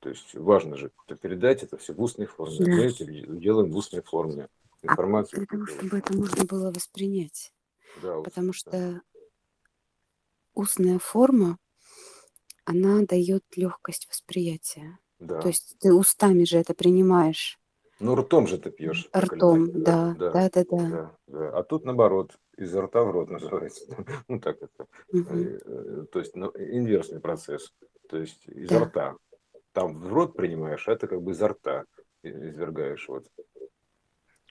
То есть важно же это передать это все в устной форме. Да. Мы это делаем в устной форме. А Информацию. А того, чтобы это можно было воспринять. Да, Потому что да. устная форма, она дает легкость восприятия. Да. То есть ты устами же это принимаешь. Ну, ртом же ты пьешь. Ртом, да, да, да, да, да. да, А тут наоборот, изо рта в рот называется. Ну, так это. Угу. То есть ну, инверсный процесс. То есть изо да. рта. Там в рот принимаешь, а это как бы изо рта извергаешь. Вот.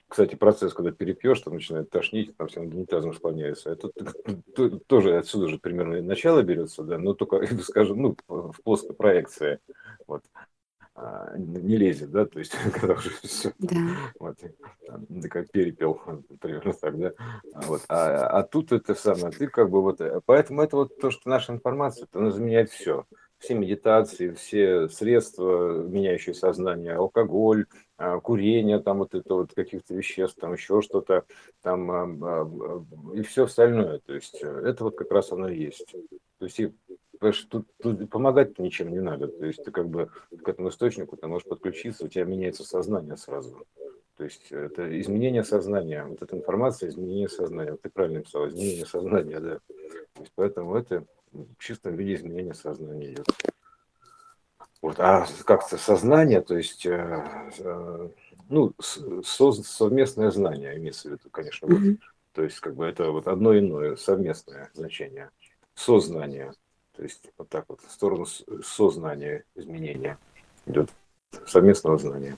Кстати, процесс, когда перепьешь, там начинает тошнить, там все над унитазом склоняется. Это тоже отсюда же примерно начало берется, да, но только, скажем, ну, в плоской проекции. Вот. А, не лезет, да, то есть когда уже все, Да. вот, да, как перепел, примерно так, да, вот, а, а тут это самое, ты как бы вот, э, поэтому это вот то, что наша информация, она заменяет все, все медитации, все средства, меняющие сознание, алкоголь, а, курение, там вот это вот каких-то веществ, там еще что-то, там а, и все остальное, то есть э, это вот как раз оно и есть. То есть и Потому что тут, тут помогать ничем не надо. То есть ты как бы к этому источнику ты можешь подключиться, у тебя меняется сознание сразу. То есть это изменение сознания, вот эта информация, изменение сознания. Вот ты правильно написал, изменение сознания, да. То есть поэтому это в чистом виде изменение сознания идет. Вот, а как-то сознание, то есть, э, э, ну, со, совместное знание имеется в виду, конечно. Вот. То есть, как бы это вот одно иное, совместное значение. Сознание. То есть вот так вот в сторону сознания изменения идет совместного знания.